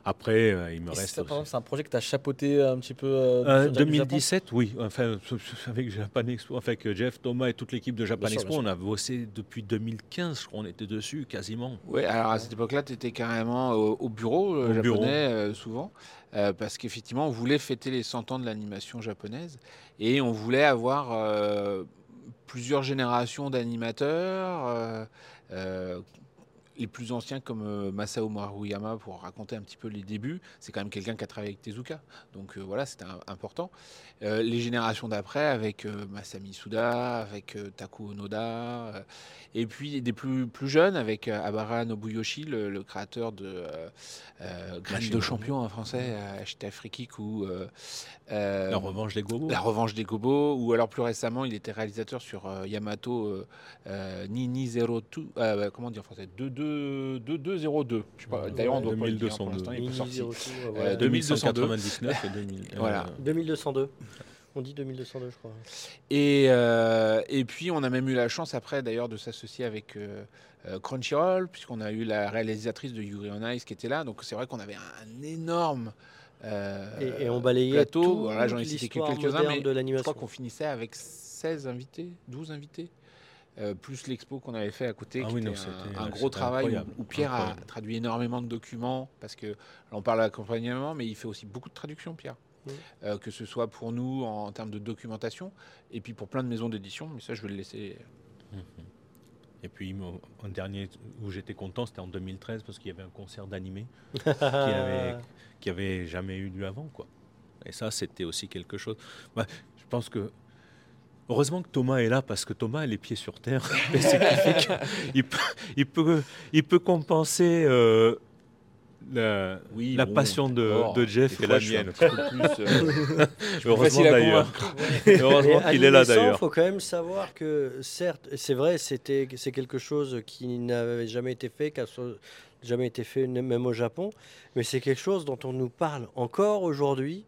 Après, euh, il me Et reste. c'est un projet que tu as chapeauté un petit peu. euh, euh, 2017, oui. Enfin, avec Japan Expo, avec Jeff, Thomas et toute l'équipe de Japan sûr, Expo, bien on a bossé depuis 2015, je crois, on était dessus quasiment. Oui, alors à cette époque-là, tu étais carrément au, au bureau euh, Au japonais, bureau. euh, souvent, euh, parce qu'effectivement, on voulait fêter les 100 ans de l'animation japonaise et on voulait avoir euh, plusieurs générations d'animateurs. euh, euh, les plus anciens comme euh, Masao Maruyama pour raconter un petit peu les débuts, c'est quand même quelqu'un qui a travaillé avec Tezuka, donc euh, voilà, c'était important. Euh, les générations d'après avec euh, Masami Suda, avec Taku Onoda, et puis des plus, plus jeunes avec Abara Nobuyoshi, le, le créateur de Graines de champion en français, Ashita Frikik ou La revanche des Gobos. La revanche des Gobos, ou alors plus récemment, il était réalisateur sur Yamato Nini 02, euh, comment dire en français? 22 2202. Je sais pas. Ouais, D'ailleurs, on doit pas le dire 2202. pour l'instant, il est pas sorti. 02, Euh, voilà. 2199 et 2000. Voilà. euh, 2202. On dit 2202, je crois. Et, euh, et puis, on a même eu la chance après, d'ailleurs, de s'associer avec euh, euh, Crunchyroll, puisqu'on a eu la réalisatrice de Yuri on Ice qui était là. Donc, c'est vrai qu'on avait un énorme euh, Et, et on balayait plateau. tout Voilà, j'en ai cité quelques-uns, moderne mais de je crois qu'on finissait avec 16 invités, 12 invités. Euh, plus l'expo qu'on avait fait à côté, Ah qui oui, non, était un- c'était- un, ouais, gros travail où, Pierre incroyable. a traduit énormément de documents, parce que on parle d'accompagnement, mais il fait aussi beaucoup de traductions, Pierre. Oui. Euh, que ce soit pour nous en, en termes de documentation, et puis pour plein de maisons d'édition, mais ça je vais le laisser. Et puis, un dernier où j'étais content, c'était en 2013 parce qu'il y avait un concert d'animé qui avait, qui avait jamais eu lieu avant, quoi. Et ça, c'était aussi quelque chose. Ouais, je pense que heureusement que Thomas est là parce que Thomas a les pieds sur terre. Il peut, il peut, il peut compenser euh, la, Oui, la bon, passion de, Jeff et la mienne. euh, Heureusement d'ailleurs. Heureusement qu'il est là Animé 100, d'ailleurs. Il faut quand même savoir que, certes, c'est vrai, c'était, c'est quelque chose qui n'avait jamais été fait, qui n'a so- jamais été fait même au Japon, mais c'est quelque chose dont on nous parle encore aujourd'hui,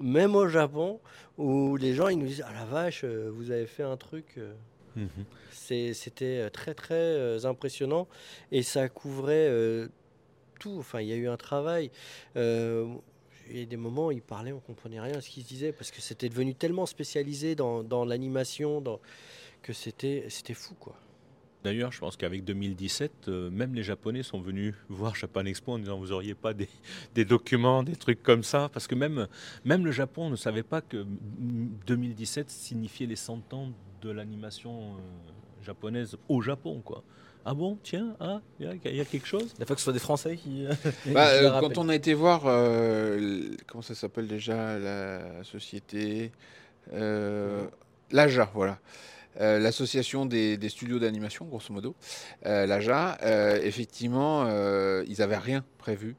même au Japon, où les gens ils nous disent Ah la vache, euh, vous avez fait un truc. euh, Mhm. C'était euh, très très impressionnant et ça couvrait euh, tout. Enfin, il y a eu un travail. euh, il y a des moments où il parlait, on comprenait rien à ce qu'il se disait parce que c'était devenu tellement spécialisé dans, dans l'animation dans, que c'était c'était fou quoi. D'ailleurs, je pense qu'avec 2017, euh, même les Japonais sont venus voir Japan Expo en disant vous auriez pas des, des documents, des trucs comme ça, parce que même, même le Japon ne savait pas que mm, 2017 signifiait les 100 ans de l'animation euh, japonaise au Japon, quoi. Ah bon, tiens, ah, il y, a- il y a quelque chose? Il faut que ce soit des Français qui. Bah, euh, rappellent. quand on a été voir, euh, comment ça s'appelle déjà la société euh, L'AJA, voilà. Euh, L'association des, des studios d'animation, grosso modo. Euh, L'AJA, euh, effectivement, ils n'avaient rien prévu.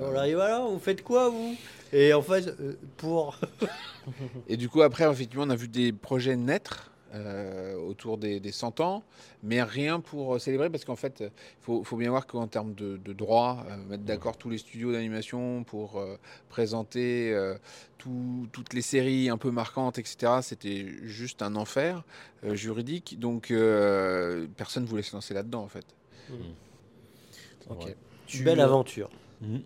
On arrive alors, vous faites quoi vous? Et en fait, pour Et du coup, après, effectivement, on a vu des projets naître euh, autour des, des 100 ans, mais rien pour euh, célébrer, parce qu'en fait, il faut, faut bien voir qu'en termes de, de droit, euh, mettre d'accord tous les studios d'animation pour euh, présenter euh, tout- toutes les séries un peu marquantes, etc., c'était juste un enfer euh, juridique. Donc, euh, personne ne voulait se lancer là-dedans, en fait. Ok. Ouais. Tu, belle euh, aventure. Mhm.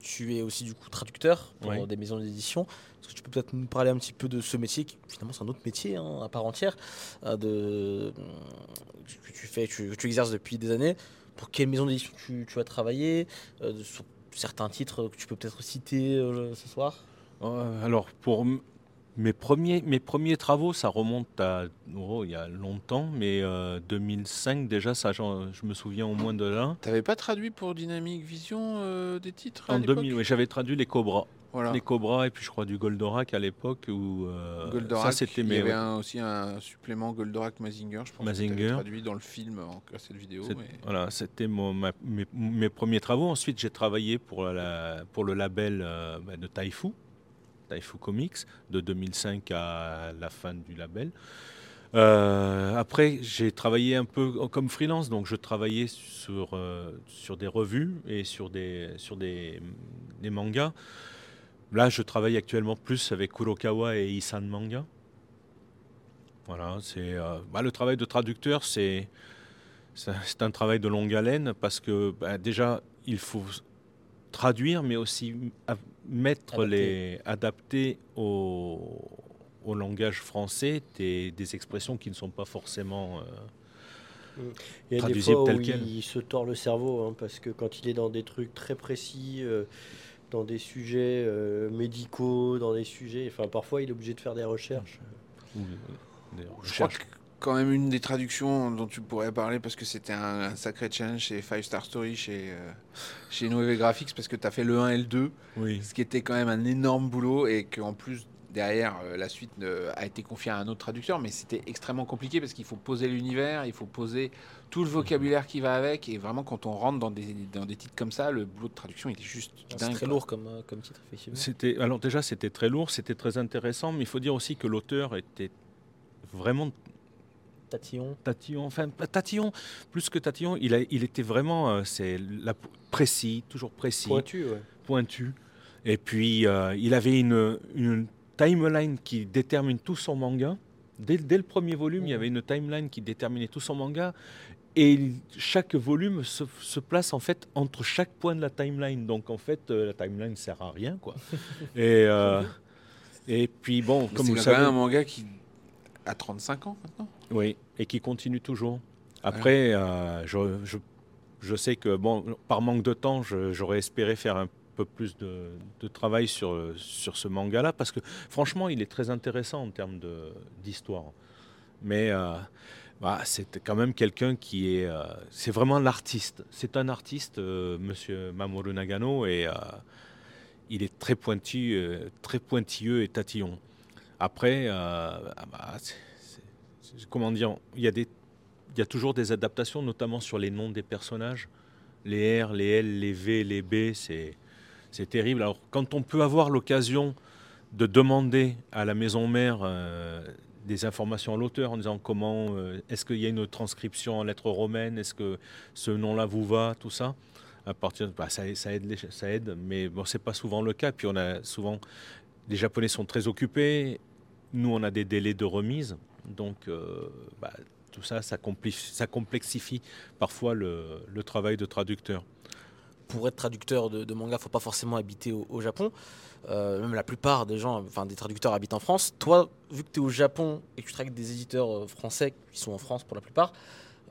Tu es aussi du coup traducteur pour Ouais. des maisons d'édition. Est-ce que tu peux peut-être nous parler un petit peu de ce métier qui finalement c'est un autre métier hein, à part entière euh, de, que tu fais, que tu, que tu exerces depuis des années. Pour quelle maison d'édition tu, tu as travaillé euh, sur certains titres que tu peux peut-être citer euh, ce soir? Euh, alors, pour mes premiers, mes premiers travaux, ça remonte à oh, il y a longtemps, mais euh, 2005 déjà, ça, je me souviens au moins de là. T'avais pas traduit pour Dynamic Vision euh, des titres à En l'époque? 2000, oui, j'avais traduit les Cobras. Voilà. les Cobras et puis je crois du Goldorak à l'époque où euh, Goldorak, ça c'était il y avait un- aussi un supplément Goldorak Mazinger, je pense Mazinger. traduit dans le film en cassette vidéo. Mais- Voilà, c'était mes, mes premiers travaux. Ensuite, j'ai travaillé pour, la- pour le label euh, bah, de Taifu, Taifu Comics, de 2005 à la fin du label. Euh, après, j'ai travaillé un peu comme freelance, donc je travaillais sur, euh, sur des revues et sur des, sur des, des mangas. Là, je travaille actuellement plus avec Kurokawa et Isan Manga. Voilà, c'est euh, bah, le travail de traducteur, c'est c'est un- travail de longue haleine parce que bah, déjà, il faut traduire, mais aussi mettre Adapter. les adapter au, au langage français des, des expressions qui ne sont pas forcément. euh, Il y a des Traduisible fois tel où quel. il se tord le cerveau, hein, parce que quand il est dans des trucs très précis, euh, dans des sujets euh, médicaux, dans des sujets, enfin parfois il est obligé de faire des recherches. Je crois que quand même une des traductions dont tu pourrais parler, parce que c'était un, un sacré challenge chez Five Star Story, chez, euh, chez Noé Graphics, parce que tu as fait le 1 et le 2, Oui. ce qui était quand même un énorme boulot, et qu'en plus, derrière, euh, la suite a été confiée à un autre traducteur, mais c'était extrêmement compliqué, parce qu'il faut poser l'univers, il faut poser tout le vocabulaire qui va avec, et vraiment, quand on rentre dans des, dans des titres comme ça, le boulot de traduction, il est juste C'est dingue. très quoi. lourd comme, euh, comme titre, effectivement. C'était alors déjà c'était très lourd, c'était très intéressant, mais il faut dire aussi que l'auteur était vraiment Tatillon. tatillon, enfin pas tatillon, plus que tatillon, il, a, il était vraiment euh, c'est la, précis, toujours précis, Pointu, ouais. pointu. Et puis euh, il avait une, une timeline qui détermine tout son manga. Dès, dès le premier volume, il y avait une timeline qui déterminait tout son manga. Et chaque volume se, se place en fait entre chaque point de la timeline. Donc en fait, euh, la timeline ne sert à rien. Quoi. et, euh, et puis bon, Mais comme c'est vous le quand même savez. un manga qui a 35 ans maintenant. Oui, et qui continue toujours. Après, euh, je, je- je sais que, bon, par manque de temps, j'aurais espéré faire un peu plus de, travail sur, sur ce manga-là, parce que franchement, il est très intéressant en termes d'histoire. Mais euh, bah, c'est quand même quelqu'un qui est... euh, c'est vraiment l'artiste. C'est un artiste, euh, monsieur Mamoru Nagano, et il est très pointu, très pointilleux et tatillon. Après, bah, comment dire, il y a des, il y a toujours des adaptations, notamment sur les noms des personnages, les R, les L, les V, les B, c'est, c'est terrible. Alors, quand on peut avoir l'occasion de demander à la maison mère euh, des informations à l'auteur en disant comment, euh, est-ce qu'il y a une transcription en lettres romaines, est-ce que ce nom-là vous va, tout ça. Bah, ça, aide, mais bon, c'est pas souvent le cas. Puis on a souvent, les Japonais sont très occupés. Nous, on a des délais de remise, donc euh, bah, tout ça, ça, complexifie, parfois le travail de traducteur. Pour être traducteur de, de manga, faut pas forcément habiter au, au Japon. Euh, même la plupart des gens, enfin des traducteurs habitent en France. Toi, vu que tu es au Japon et que tu travailles avec des éditeurs euh, français qui sont en France pour la plupart,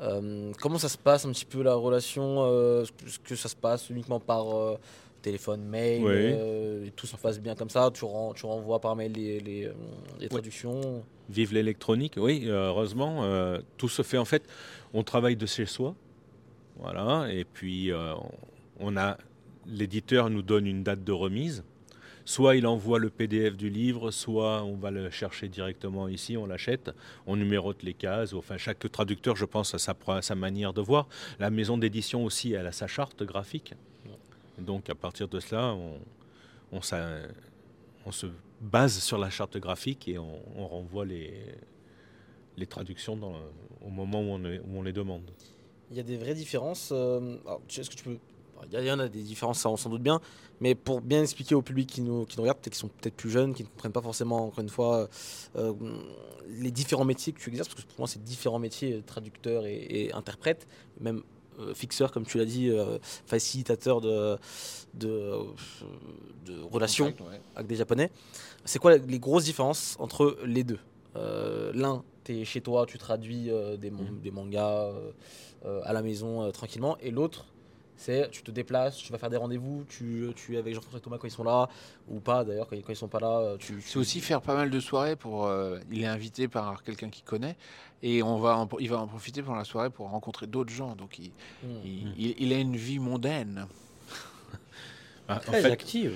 euh, comment ça se passe un petit peu la relation euh, Est-ce que ça se passe uniquement par téléphone, mail Oui. et tout se passe bien comme ça? Tu, ren- tu renvoies par mail les, les, les traductions? Vive l'électronique, oui, heureusement, tout se fait en fait. On travaille de chez soi, voilà, et puis on a l'éditeur nous donne une date de remise. Soit il envoie le PDF du livre, soit on va le chercher directement ici, on l'achète, on numérote les cases. Enfin, chaque traducteur, je pense, a sa, manière de voir. La maison d'édition aussi, elle a sa charte graphique. Donc à partir de cela, on, se base sur la charte graphique et on, renvoie les, traductions au moment où on, où on les demande. Il y a des vraies différences. euh, Est-ce que tu peux. Il y, en a des différences, ça on s'en doute bien. Mais pour bien expliquer au public qui nous, qui nous regarde, peut-être qui sont peut-être plus jeunes, qui ne comprennent pas forcément, encore une fois, euh, les différents métiers que tu exerces, parce que pour moi, c'est différents métiers, euh, traducteur et, et interprète, même euh, fixeur, comme tu l'as dit, euh, facilitateur de, de, euh, de relations Contact, ouais. avec des Japonais. C'est quoi les grosses différences entre les deux? Euh, L'un, tu es chez toi, tu traduis euh, des, man- des mangas euh, euh, à la maison euh, tranquillement. Et l'autre, c'est tu te déplaces, tu vas faire des rendez-vous, tu, tu es avec Jean-François et Thomas quand ils sont là, ou pas d'ailleurs, quand, ils- quand ils sont pas là. euh, Tu, C'est tu- aussi faire pas mal de soirées pour. euh, il est invité par quelqu'un qu'il connaît et on va en- il va en profiter pendant la soirée pour rencontrer d'autres gens. Donc il, Hmm. il, il- il a une vie mondaine. Ah, en Très fait, active.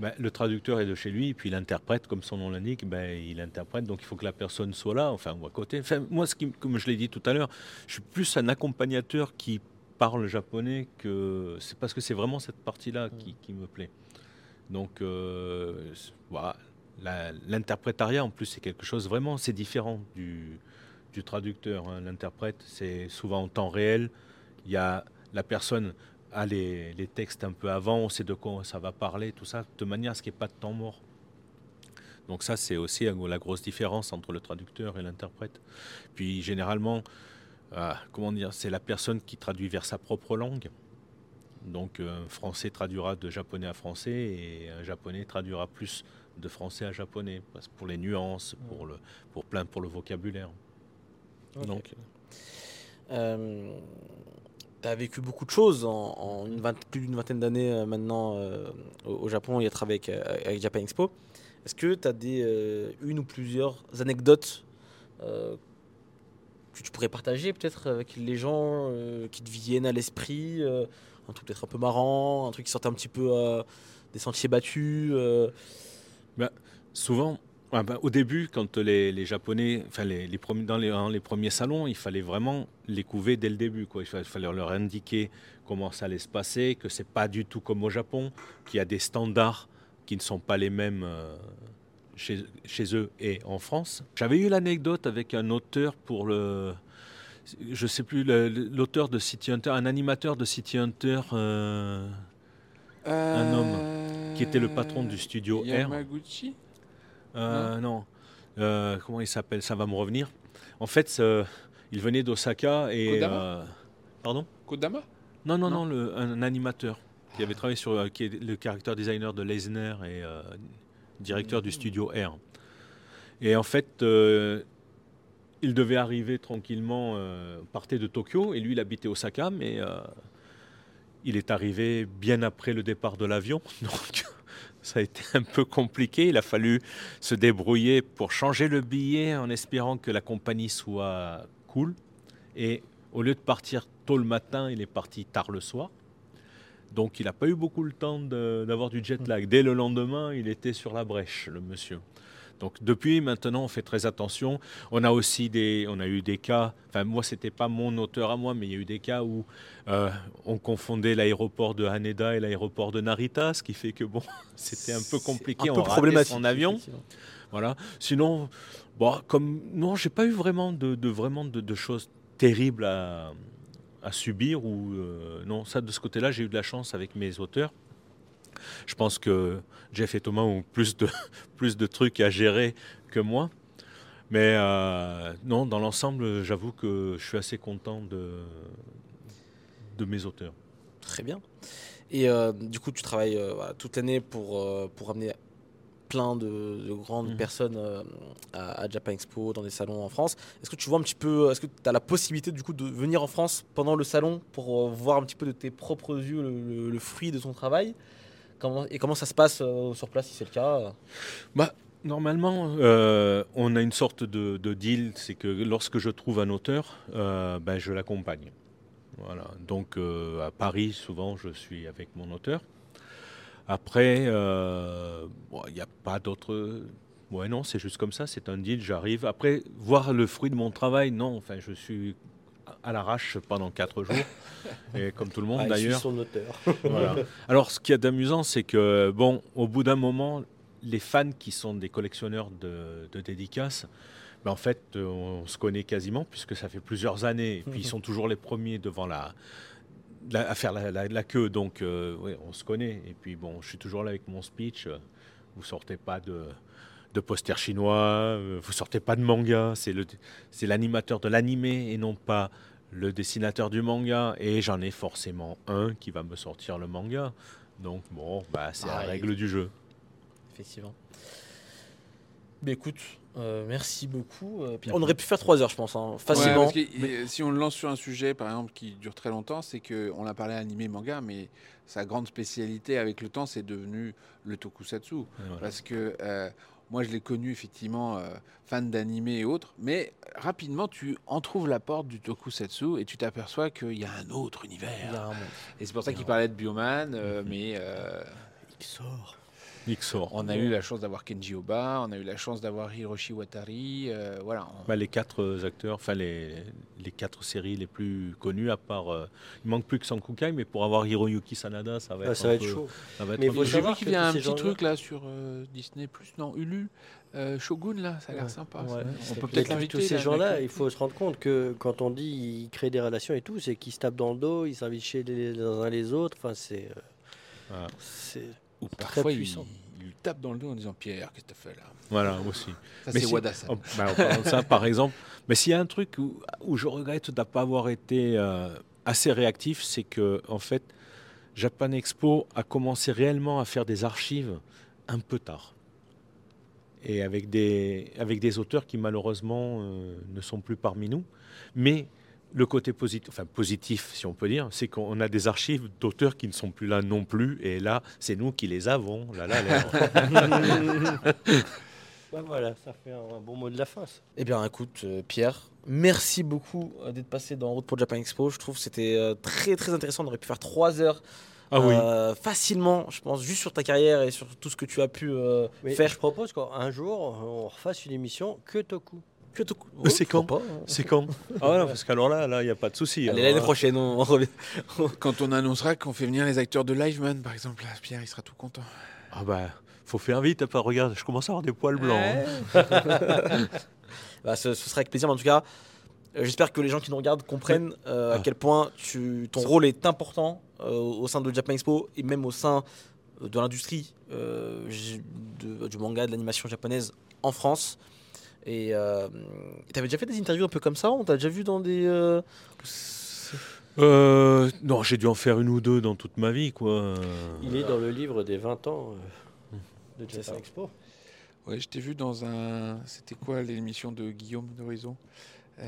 Ben, le traducteur est de chez lui, puis l'interprète, comme son nom l'indique, ben, il interprète, donc il faut que la personne soit là, enfin, ou à côté. Enfin, moi, ce qui, comme je l'ai dit tout à l'heure, je suis plus un accompagnateur qui parle japonais que. C'est parce que c'est vraiment cette partie-là qui, qui me plaît. Donc, euh, voilà. L'interprétariat, en plus, c'est quelque chose vraiment, c'est différent du, du traducteur. hein. L'interprète, c'est souvent en temps réel. Il y a la personne a les, les textes un peu avant, on sait de quoi ça va parler, tout ça, de manière à ce qu'il n'y ait pas de temps mort. Donc ça, c'est aussi euh, la grosse différence entre le traducteur et l'interprète. Puis généralement, euh, comment dire, c'est la personne qui traduit vers sa propre langue. Donc euh, un français traduira de japonais à français et un japonais traduira plus de français à japonais, parce pour les nuances, pour le, pour plein, pour le vocabulaire. Donc, tu as vécu beaucoup de choses en, en une vingt- plus d'une vingtaine d'années euh, maintenant euh, au, au Japon et à travailler avec, euh, avec Japan Expo. Est-ce que tu as des, euh, une ou plusieurs anecdotes euh, que tu pourrais partager peut-être avec les gens euh, qui te viennent à l'esprit euh, Un truc peut-être un peu marrant, un truc qui sortait un petit peu euh, des sentiers battus euh, Souvent, ah ben, au début, quand les, les Japonais, enfin les, les premiers, dans les, les premiers salons, il fallait vraiment les couver dès le début. Quoi. Il fa- fallait leur indiquer comment ça allait se passer, que c'est pas du tout comme au Japon, qu'il y a des standards qui ne sont pas les mêmes chez, chez eux et en France. J'avais eu l'anecdote avec un auteur pour le, je sais plus, l'auteur de City Hunter, un animateur de City Hunter. euh, Un homme qui était le patron du studio R. Yamaguchi Euh, non. Euh, comment il s'appelle? Ça va me revenir. En fait, il venait d'Osaka et. Kodama euh, pardon? Kodama Non, non, non, Non. le- un, animateur qui avait travaillé sur. euh, qui est le character designer de Leisner et euh, directeur du studio R. Et en fait. euh, il devait arriver tranquillement, euh, partait de Tokyo, et lui, il habitait Osaka, mais euh, il est arrivé bien après le départ de l'avion, donc ça a été un peu compliqué. Il a fallu se débrouiller pour changer le billet en espérant que la compagnie soit cool. Et au lieu de partir tôt le matin, il est parti tard le soir. Donc il n'a pas eu beaucoup le temps d'avoir du jet lag. Dès le lendemain, il était sur la brèche, le monsieur. Donc depuis maintenant, on fait très attention. On a aussi des, on a eu des cas. Enfin moi, c'était pas mon auteur à moi, mais il y a eu des cas où euh, on confondait l'aéroport de Haneda et l'aéroport de Narita, ce qui fait que bon, c'était un peu compliqué. un peu problématique. son avion. Voilà. Sinon, bon, comme non, j'ai pas eu vraiment de, de- vraiment de, de choses terribles à, à subir ou euh, non. Ça, de ce côté-là, j'ai eu de la chance avec mes auteurs. Je pense que Jeff et Thomas ont plus de plus de trucs à gérer que moi. Mais euh, non, dans l'ensemble, j'avoue que je suis assez content de de mes auteurs. Très bien. Et euh, du coup, tu travailles toute l'année pour, pour amener plein de, de grandes Mhm. personnes euh, à, à Japan Expo, dans des salons en France. Est-ce que tu vois un petit peu, est-ce que tu as la possibilité du coup de venir en France pendant le salon pour euh, voir un petit peu de tes propres yeux le, le- le fruit de ton travail? Comment, Et comment ça se passe euh, sur place si c'est le cas Normalement, euh, on a une sorte de, de deal, c'est que lorsque je trouve un auteur, euh, ben, je l'accompagne. Voilà. Donc euh, à Paris, souvent, je suis avec mon auteur. Après, euh, bon, il n'y a pas d'autre. Ouais, non, c'est juste comme ça, c'est un deal, j'arrive. Après, voir le fruit de mon travail, non, enfin, je suis à l'arrache pendant quatre jours, et comme tout le monde Ah, d'ailleurs. son auteur. Voilà. Alors, ce qu'il y a d'amusant, c'est que, bon, au bout d'un moment, les fans qui sont des collectionneurs de, de dédicaces, ben, en fait, euh, on se connaît quasiment, puisque ça fait plusieurs années, et puis ils sont toujours les premiers devant la, la- à faire la, la- la queue, donc euh, ouais, on se connaît. Et puis, bon, je suis toujours là avec mon speech. euh, Vous sortez pas de, de posters chinois, euh, vous sortez pas de manga. C'est le, c'est l'animateur de l'animé et non pas le dessinateur du manga. Et j'en ai forcément un qui va me sortir le manga. Donc bon, bah, c'est Ah, la et- règle du jeu. Effectivement. Mais écoute, euh, merci beaucoup. euh, on aurait pu faire trois heures, je pense, hein, Ouais, facilement. parce que, euh, si on le lance sur un sujet, par exemple, qui dure très longtemps, c'est qu'on a parlé animé manga, mais sa grande spécialité avec le temps, c'est devenu le tokusatsu. Voilà. Parce que euh, moi, je l'ai connu effectivement euh, fan d'animé et autres, mais rapidement, tu entrouves la porte du tokusatsu et tu t'aperçois qu'il y a un autre univers. un. Et c'est pour ça qu'il parlait de Bioman, euh, mais euh, Il sort. Nixor. On a eu la chance d'avoir Kenji Oba, on a eu la chance d'avoir Hiroshi Watari. euh, voilà. Bah, les quatre euh, acteurs, enfin les, les quatre séries les plus connues, à part. euh, il manque plus que Sankukai, mais pour avoir Hiroyuki Sanada, ça va être, Ah, ça un va être peu- chaud. ça va être Mais savoir vu qu'il y a un petit truc là sur euh, Disney Plus, non, Hulu, euh, Shogun là, ça a l'air Ouais. sympa. Ouais. On peut peut-être tous- l'inviter. Tous ces là, gens-là, il faut se rendre compte que quand on dit ils créent des relations et tout, c'est qu'ils se tapent dans le dos, ils s'invitent chez les, les uns les autres. Enfin, c'est. euh, Voilà. Ou parfois il, puissant. il lui tape dans le dos en disant Pierre, qu'est-ce que t'as fait là? Voilà, aussi. Ça Mais c'est si- Wada bah, ça, par exemple, mais s'il y a un truc où, où je regrette de ne pas avoir été euh, assez réactif, c'est que en fait, Japan Expo a commencé réellement à faire des archives un peu tard. Et avec des, avec des auteurs qui malheureusement euh, ne sont plus parmi nous. Mais le côté positif, enfin positif si on peut dire, c'est qu'on a des archives d'auteurs qui ne sont plus là non plus. Et là, c'est nous qui les avons. Là, là, voilà, ça fait un, un bon mot de la fin. ça. Eh bien, écoute, euh, Pierre, merci beaucoup euh, d'être passé dans Route pour Japan Expo. Je trouve que c'était euh, très très intéressant. On aurait pu faire trois heures ah oui. euh, facilement, je pense, juste sur ta carrière et sur tout ce que tu as pu euh, faire. je propose qu'un jour, on refasse une émission que Toku. Que te- Mais c'est quand pas, hein. C'est quand Ah non, parce qu'alors là, là, il n'y a pas de souci. Allez, Alors l'année là- prochaine, on, revient. Quand on annoncera qu'on fait venir les acteurs de Liveman par exemple, là, Pierre il sera tout content. Ah bah, faut faire vite. Pas, regarde, je commence à avoir des poils blancs. hein. Bah, ce, ce sera avec plaisir, mais en tout cas, euh, j'espère que les gens qui nous regardent comprennent euh, à Ah. quel point tu, ton rôle est important euh, au sein de Japan Expo et même au sein euh, de l'industrie euh, du manga, de l'animation japonaise en France. Et tu avais déjà fait des interviews un peu comme ça On t'a déjà vu dans des. euh, Euh, non, j'ai dû en faire une ou deux dans toute ma vie, quoi. Il est dans le livre des 20 ans euh, de ça. Expo. Ouais, je t'ai vu dans un. C'était quoi l'émission de Guillaume d'Horizon Euh,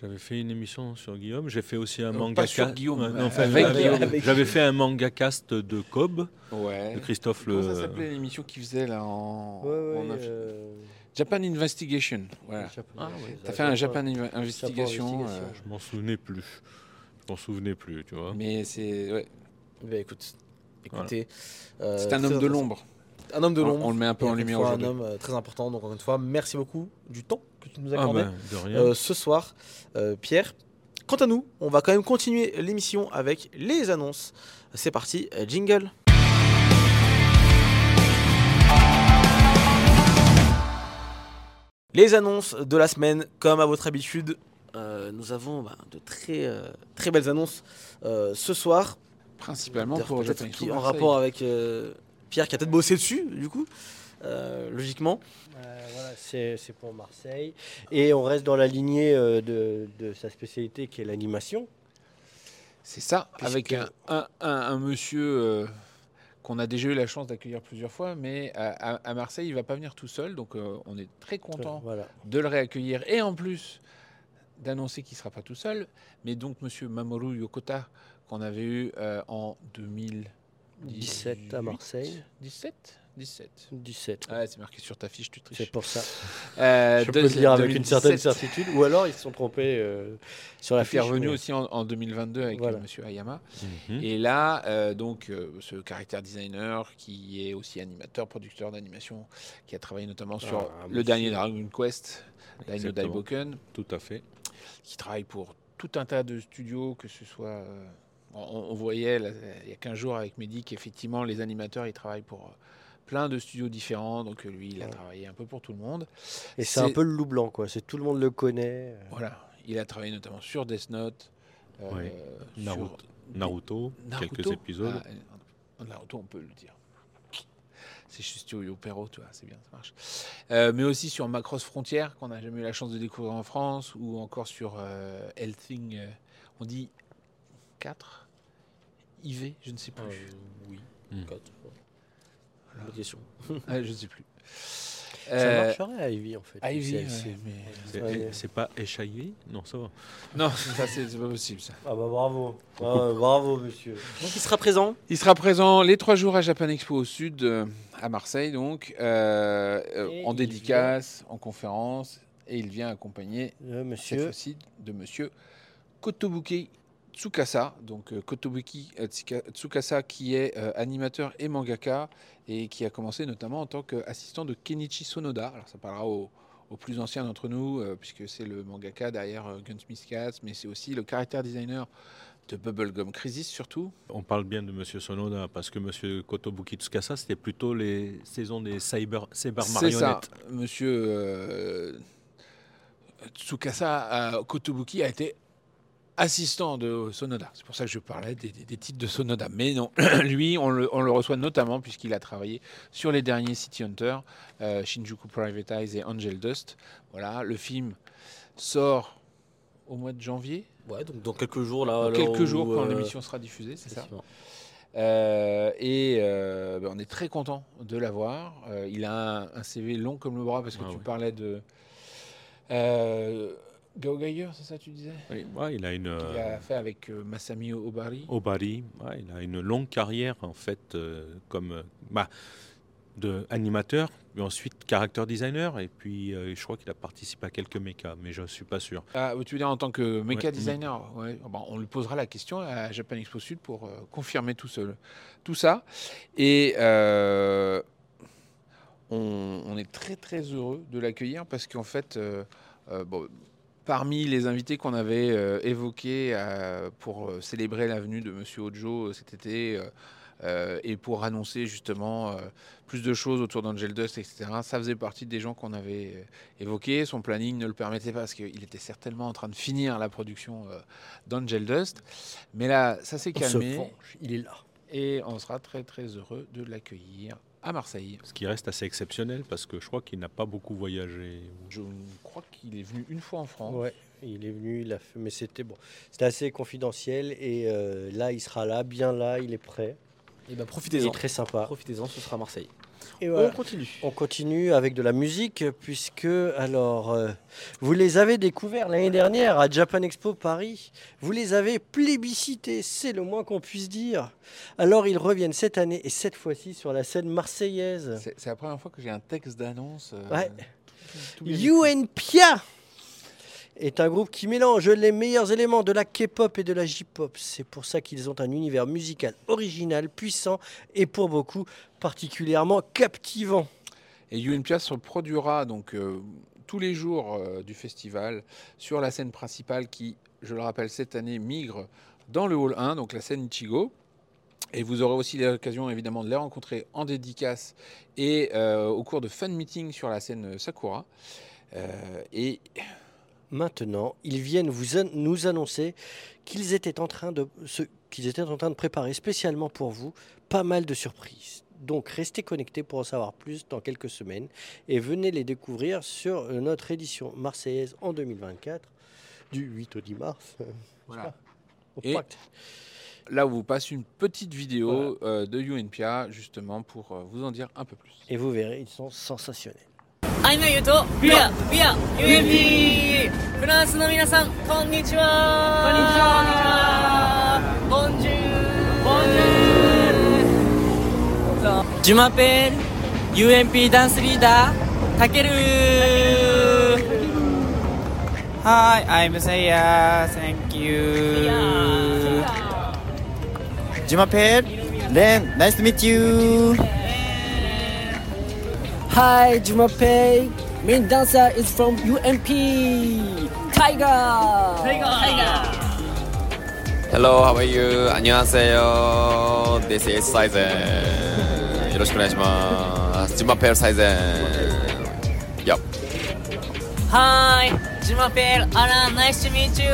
J'avais fait une émission sur Guillaume. J'ai fait aussi un Non, manga pas sur Guillaume, euh, non, enfin, avec j'avais- Guillaume. Avec J'avais fait un manga cast de Cobb, Ouais. de Christophe Comment le. ça s'appelait l'émission qu'il faisait là en, Ouais, ouais, en euh, Japan Investigation. Voilà. Japan- Ah, ouais. T'as fait un Japan Inv- Investigation. Investigation. euh, Je m'en souvenais plus. Je m'en souvenais plus, tu vois. mais c'est ouais, bah, écoute, écoutez. euh, c'est un homme de l'ombre. Un homme de l'ombre. on le met un peu en lumière fois, Un aujourd'hui. homme euh, très important. Donc, encore une fois, merci beaucoup du temps que tu nous as Ah accordé. bah, de rien. euh, ce soir, euh, Pierre. Quant à nous, on va quand même continuer l'émission avec les annonces. C'est parti, jingle. Les annonces de la semaine, comme à votre habitude, euh, nous avons bah, de très, euh, très belles annonces euh, ce soir. Principalement pour Japan qui- en Marseille. rapport avec euh, Pierre qui a peut-être bossé dessus, du coup, euh, logiquement. Euh, voilà, c'est c'est pour Marseille. Et on reste dans la lignée euh, de, de sa spécialité qui est l'animation. C'est ça, Puisque- avec un, un- un- un monsieur euh, qu'on a déjà eu la chance d'accueillir plusieurs fois, mais à, Marseille, il va pas venir tout seul, donc euh, on est très content Voilà. de le réaccueillir et en plus d'annoncer qu'il ne sera pas tout seul, mais donc monsieur Mamoru Yokota qu'on avait eu euh, en 2017 17 à Marseille. 17 17. 17. Ah, c'est marqué sur ta fiche, tu triches. C'est pour ça. Euh, Je peux le dire avec une 2017, certaine certitude. Ou alors ils se sont trompés euh, sur la qui est fiche. revenu mais- aussi en, en 2022 avec Voilà. monsieur Ayama. Mhm. Et là, euh, donc, euh, ce caractère designer qui est aussi animateur, producteur d'animation, qui a travaillé notamment sur Ah, le dernier Dragon Quest, Dino. Daiboken, Tout à fait. qui travaille pour tout un tas de studios, que ce soit. euh, on, on voyait là, il y a 15 jours avec Mehdi qu'effectivement, les animateurs, ils travaillent pour euh, plein de studios différents. Donc, euh, lui, il a Ouais. travaillé un peu pour tout le monde. Et c'est un peu le loup blanc, quoi. C'est tout le monde le connaît. euh. Voilà. Il a travaillé notamment sur Death Note. euh, Ouais. sur Naruto, Naruto, Naruto. quelques épisodes. Ah, euh, Naruto, on peut le dire. C'est chez Studio Pero, tu vois, c'est bien, ça marche. Euh, mais aussi sur Macross Frontier, qu'on n'a jamais eu la chance de découvrir en France, ou encore sur euh, Elthing, euh, on dit 4 IV, je ne sais plus. Euh, oui. Hmm. Quatre. Bonne question. Ah, je ne sais plus. Ça Euh, marcherait à Ivy, en fait. Ivy, C'est- ouais, mais- pas HIV Non, ça va. Non, ça c'est pas possible ça. Ah bah bravo. Ah, bravo, monsieur. Donc il sera présent. Il sera présent les trois jours à Japan Expo au Sud, euh, à Marseille, donc, euh, en dédicace, en conférence, et il vient accompagner Le cette monsieur. fois-ci de monsieur Kotobuke Tsukasa, donc euh, Kotobuki euh, Tsukasa, qui est euh, animateur et mangaka et qui a commencé notamment en tant qu'assistant de Kenichi Sonoda. Alors ça parlera aux, aux plus anciens d'entre nous, euh, puisque c'est le mangaka derrière euh, Gunsmith Cats, mais c'est aussi le character designer de Bubblegum Crisis surtout. On parle bien de Monsieur Sonoda parce que Monsieur Kotobuki Tsukasa, c'était plutôt les saisons des cyber, cyber C'est ça, marionnettes. monsieur Tsukasa Kotobuki a été assistant de Sonoda. C'est pour ça que je parlais des, des- des titres de Sonoda. Mais non, lui, on le, on le reçoit notamment puisqu'il a travaillé sur les derniers City Hunter, euh, Shinjuku Private Eyes et Angel Dust. Voilà, le film sort au mois de janvier. Ouais, donc dans quelques jours là. Dans quelques jours quand euh, l'émission sera diffusée, c'est ça. Euh, et ben, on est très content de l'avoir. Il a un, un CV long comme le bras parce que Ah tu oui. parlais de euh, Gao Geiger, c'est ça que tu disais Oui, ouais, il a une euh, a fait avec euh, Masami Obari. Obari, ouais, il a une longue carrière en fait euh, comme euh, bah, de animateur, puis ensuite character designer, et puis euh, je crois qu'il a participé à quelques mechas, mais je suis pas sûr. Ah, tu veux dire en tant que mecha Ouais, designer ouais. Bon, On lui posera la question à Japan Expo Sud pour euh, confirmer tout, ça. Et euh, on, on est très très heureux de l'accueillir parce qu'en fait, euh, euh, bon, parmi les invités qu'on avait euh, évoqués euh, pour euh, célébrer la venue de Monsieur Ojo cet été euh, et pour annoncer justement plus de choses autour d'Angel Dust, etc., ça faisait partie des gens qu'on avait euh, évoqué. Son planning ne le permettait pas parce qu'il était certainement en train de finir la production d'Angel Dust. Mais là, ça s'est se calmé venge, il est là. et on sera très très heureux de l'accueillir à Marseille. Ce qui reste assez exceptionnel parce que je crois qu'il n'a pas beaucoup voyagé. Je crois qu'il est venu une fois en France. Ouais, il est venu, il a fait, mais c'était bon. C'était assez confidentiel et euh, là, il sera là, bien là, il est prêt. Et ben Il profitez-en. est très sympa. Profitez-en, ce sera Marseille. Et On continue. On continue avec de la musique puisque alors euh, vous les avez découverts l'année dernière à Japan Expo Paris. Vous les avez plébiscités, c'est le moins qu'on puisse dire. Alors ils reviennent cette année et cette fois-ci sur la scène marseillaise. C'est la première fois que j'ai un texte d'annonce. euh, Ouais. tout- tout bien UNPIA est un groupe qui mélange les meilleurs éléments de la K-pop et de la J-pop. C'est pour ça qu'ils ont un univers musical original, puissant et pour beaucoup particulièrement captivant. Et UNPIA se produira donc euh, tous les jours euh, du festival sur la scène principale qui, je le rappelle, cette année migre dans le hall 1, donc la scène Ichigo. Et vous aurez aussi l'occasion évidemment de les rencontrer en dédicace et euh, au cours de fan meeting sur la scène Sakura. Et Maintenant, ils viennent vous nous annoncer qu'ils étaient en train de qu'ils étaient en train de préparer spécialement pour vous pas mal de surprises. Donc restez connectés pour en savoir plus dans quelques semaines et venez les découvrir sur euh, notre édition marseillaise en 2024 du 8 au 10 mars. voilà. Et- pacte. là, on vous passe une petite vidéo euh, de UNPIA justement pour euh, vous en dire un peu plus. Et vous verrez, ils sont sensationnels. アニメ言うと、ビア、ビア、UMP! フランスの皆さん、こんにちはこんにちはボンジューボンジュージュマペール、UMP ダンスリーダー、たける Hi, I'm Seiya. Thank you. Jumapel, Ren, nice to meet you. Hi, Jumapei! Main dancer is from UMP! Tiger! Tiger! Hello, how are you? 안녕하세요. This is 사이zen. よろしくお願いします。ジュマペルサイゼン。Yup. Hi, Jumapel, Alan, nice to meet you.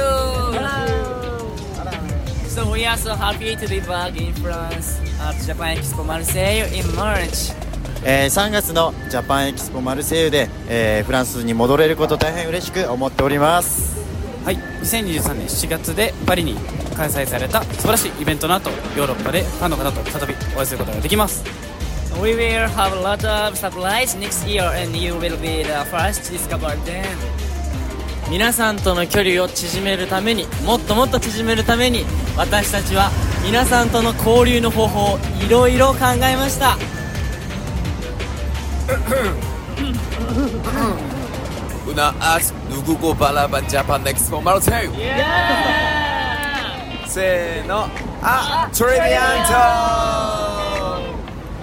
So we are so happy to be back in France at Japan Expo Marseille in March. えー3月のジャパンエキスポマルセイユで、えーフランスに戻れること大変嬉しく思っております。はい、2023年7月でパリに開催された素晴らしいイベントの後ヨーロッパでファンの方と再びお会いすることができます We will have a lot of surprise next year and you will be the first to discover them. 皆さんとの距離を縮めるためにもっともっと縮めるために私たちは皆さんとの交流の方法をいろいろ考えました Una asks, 누구 고발라 반자판 next for Mario 2? Yeah! 세, 너, 아, 트리비안토!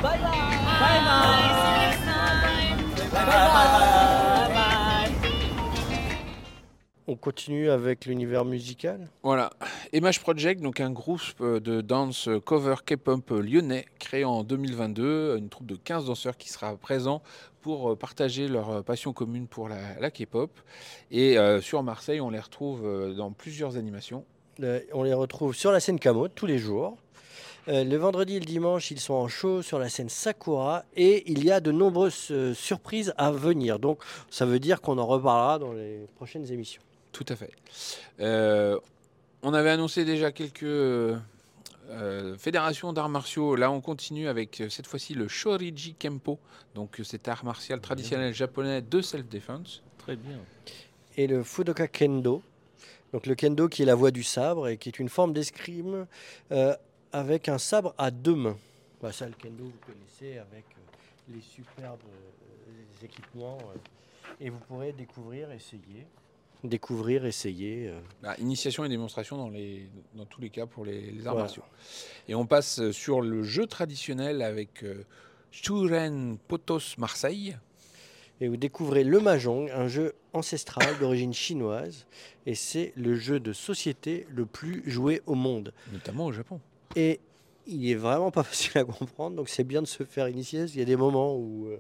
Bye! See you next time! Bye, -bye. On continue avec l'univers musical. Voilà. Image Project, donc un groupe euh, de danse cover K-pop lyonnais créé en 2022, une troupe de 15 danseurs qui sera présent pour euh, partager leur euh, passion commune pour la, la K-pop. Et euh, sur Marseille, on les retrouve dans plusieurs animations. Euh, on les retrouve sur la scène Kamo tous les jours. Euh, le vendredi et le dimanche, ils sont en show sur la scène Sakura et il y a de nombreuses surprises à venir. Donc, ça veut dire qu'on en reparlera dans les prochaines émissions. Tout à fait. Euh, on avait annoncé déjà quelques euh, fédérations d'arts martiaux. Là, on continue avec euh, cette fois-ci le Shoriji Kempo, donc cet art martial traditionnel japonais de self-defense. Très bien. Et le Fudoka Kendo. Donc, le Kendo qui est la voie du sabre et qui est une forme d'escrime euh, avec un sabre à deux mains. Bah, ça, le Kendo, vous connaissez avec les superbes euh, équipements. euh, et vous pourrez découvrir, essayer. Découvrir, essayer. euh, Bah, initiation et démonstration dans, les, dans tous les cas pour les, les arts Voilà. martiaux. Et on passe euh, sur le jeu traditionnel avec euh, Potos Marseille. Et vous découvrez le Mahjong, un jeu ancestral d'origine chinoise. Et c'est le jeu de société le plus joué au monde. Notamment au Japon. Et il est vraiment pas facile à comprendre, donc c'est bien de se faire initier. qu'il y a des moments où euh,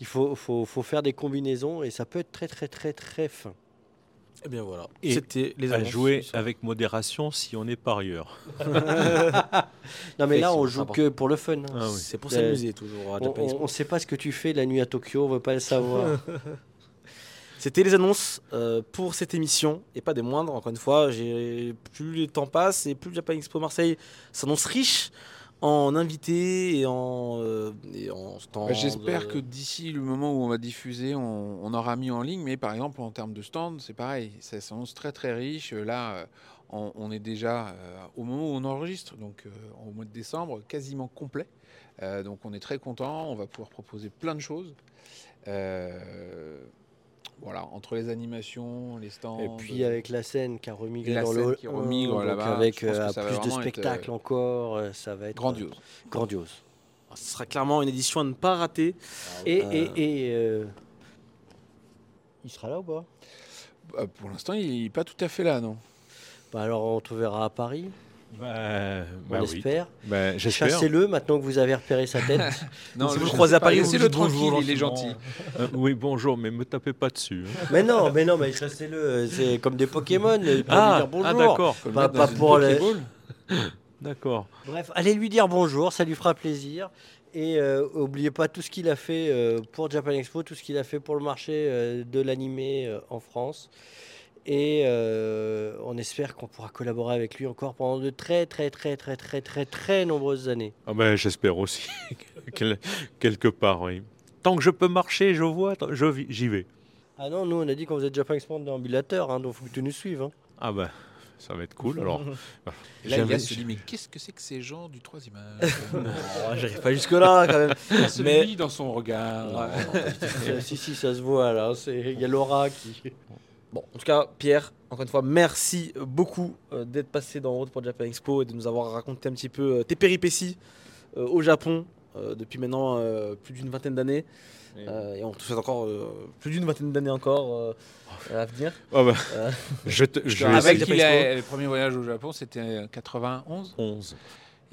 il faut, faut, faut faire des combinaisons et ça peut être très très très très fin. Et bien voilà. Et C'était les À annonces. jouer avec modération si on est parieur. Non mais là on joue que pour le fun. Ah oui. C'est pour Euh, s'amuser toujours. à On, on sait pas ce que tu fais la nuit à Tokyo, on veut pas le savoir. C'était les annonces euh, pour cette émission et pas des moindres. Encore une fois, j'ai plus le temps passe et plus le Japan Expo Marseille s'annonce riche en invités et en euh, et en stands. Bah, J'espère euh, que d'ici le moment où on va diffuser, on, on aura mis en ligne. Mais par exemple, en termes de stand, c'est pareil. Ça s'annonce très très riche. Là, euh, on, on est déjà euh, au moment où on enregistre, donc euh, au mois de décembre, quasiment complet. Euh, donc on est très content. On va pouvoir proposer plein de choses. Voilà, entre les animations, les stands. Et puis avec la scène qui a remigré la dans scène le qui remigre là-bas, avec je pense que euh, plus de être, spectacles euh, encore, euh, ça va être euh, grandiose. grandiose. ce sera clairement une édition à ne pas rater. Et, Euh, et, et, euh, il sera là ou pas? Bah, pour l'instant, il n'est pas tout à fait là, non. Bah Alors on te verra à Paris, Bah, on bah oui. espère. Bah, J'espère. Chassez-le maintenant que vous avez repéré sa tête. Non, si je- vous le croisez à Paris, laissez-le bonjour tranquille, il est gentil. Euh, oui, bonjour, mais me tapez pas dessus. hein. mais non, mais non, mais chassez-le. C'est comme des Pokémon. lui Ah, dire bonjour. ah, d'accord. Pas- pour les-. D'accord. Bref, allez lui dire bonjour, ça lui fera plaisir. Et euh, oubliez pas tout ce qu'il a fait euh, pour Japan Expo, tout ce qu'il a fait pour le marché euh, de l'animé euh, en France. Et euh, on espère qu'on pourra collaborer avec lui encore pendant de très très très très très très très nombreuses années. Ah ben, J'espère aussi. Quel- quelque part, oui. Tant que je peux marcher, je vois, je j'y vais. Ah non, nous on a dit vous êtes Japan Expo en déambulateur, hein, donc faut que tu nous suives. hein. Ah ben, ça va être cool. Alors, Et Là, il se dit, mais qu'est-ce que c'est que ces gens du troisième âge Oh, J'arrive pas jusque là quand même. Il se Mais- lit dans son regard. Si si, ça se voit là. hein, c'est- Il y a Laura qui. Bon, en tout cas, Pierre, encore une fois, merci beaucoup euh, d'être passé dans Route pour Japan Expo et de nous avoir raconté un petit peu euh, tes péripéties euh, au Japon euh, depuis maintenant euh, plus d'une vingtaine d'années. Euh, et on te souhaite encore euh, plus d'une vingtaine d'années encore euh, à venir. ah ben, Euh, je te, je Je vais te rappelle Japan qu'il Expo. a le premier voyage au Japon, c'était en 91. 11.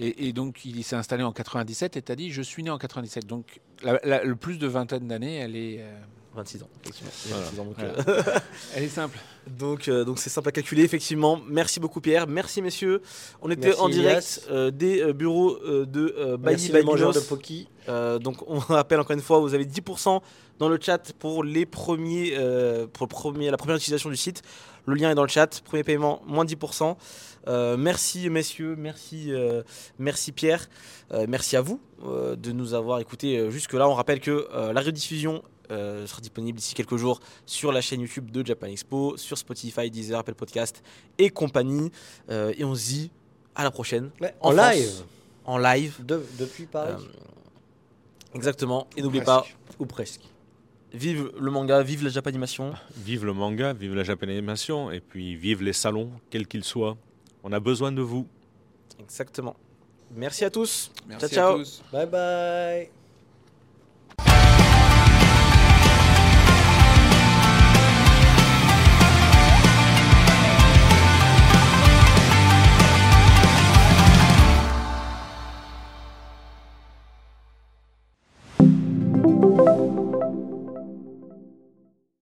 Et, et donc, il s'est installé en 97 et t'as dit, je suis né en 97. Donc, la- la- le plus de vingtaine d'années, elle est, euh, 26 ans, effectivement. Voilà. 26 ans, donc, Voilà. euh, elle est simple. Donc, euh, donc c'est simple à calculer, effectivement. Merci beaucoup, Pierre. Merci, messieurs. On était Merci, en direct euh, des euh, bureaux euh, de euh, Bailly mangeur de. Poki. Euh, donc, on rappelle encore une fois, vous avez 10% dans le chat pour les premiers, euh, pour le premier, la première utilisation du site. Le lien est dans le chat. Premier paiement, moins 10%. Euh, merci, messieurs. Merci, euh, merci Pierre. Euh, merci à vous euh, de nous avoir écoutés jusque-là. On rappelle que euh, la rediffusion euh, sera disponible d'ici quelques jours sur la chaîne YouTube de Japan Expo, sur Spotify, Deezer, Apple Podcast et compagnie. Euh, et on se dit à la prochaine Ouais, En en France. live. en live. De- depuis Paris. Euh, exactement. Et n'oubliez pas, Ou presque. vive le manga, vive la Japanimation. Vive le manga, vive la japanisation, et puis vive les salons, quels qu'ils soient. On a besoin de vous. Exactement. Merci à tous. Merci ciao. à tous. Bye bye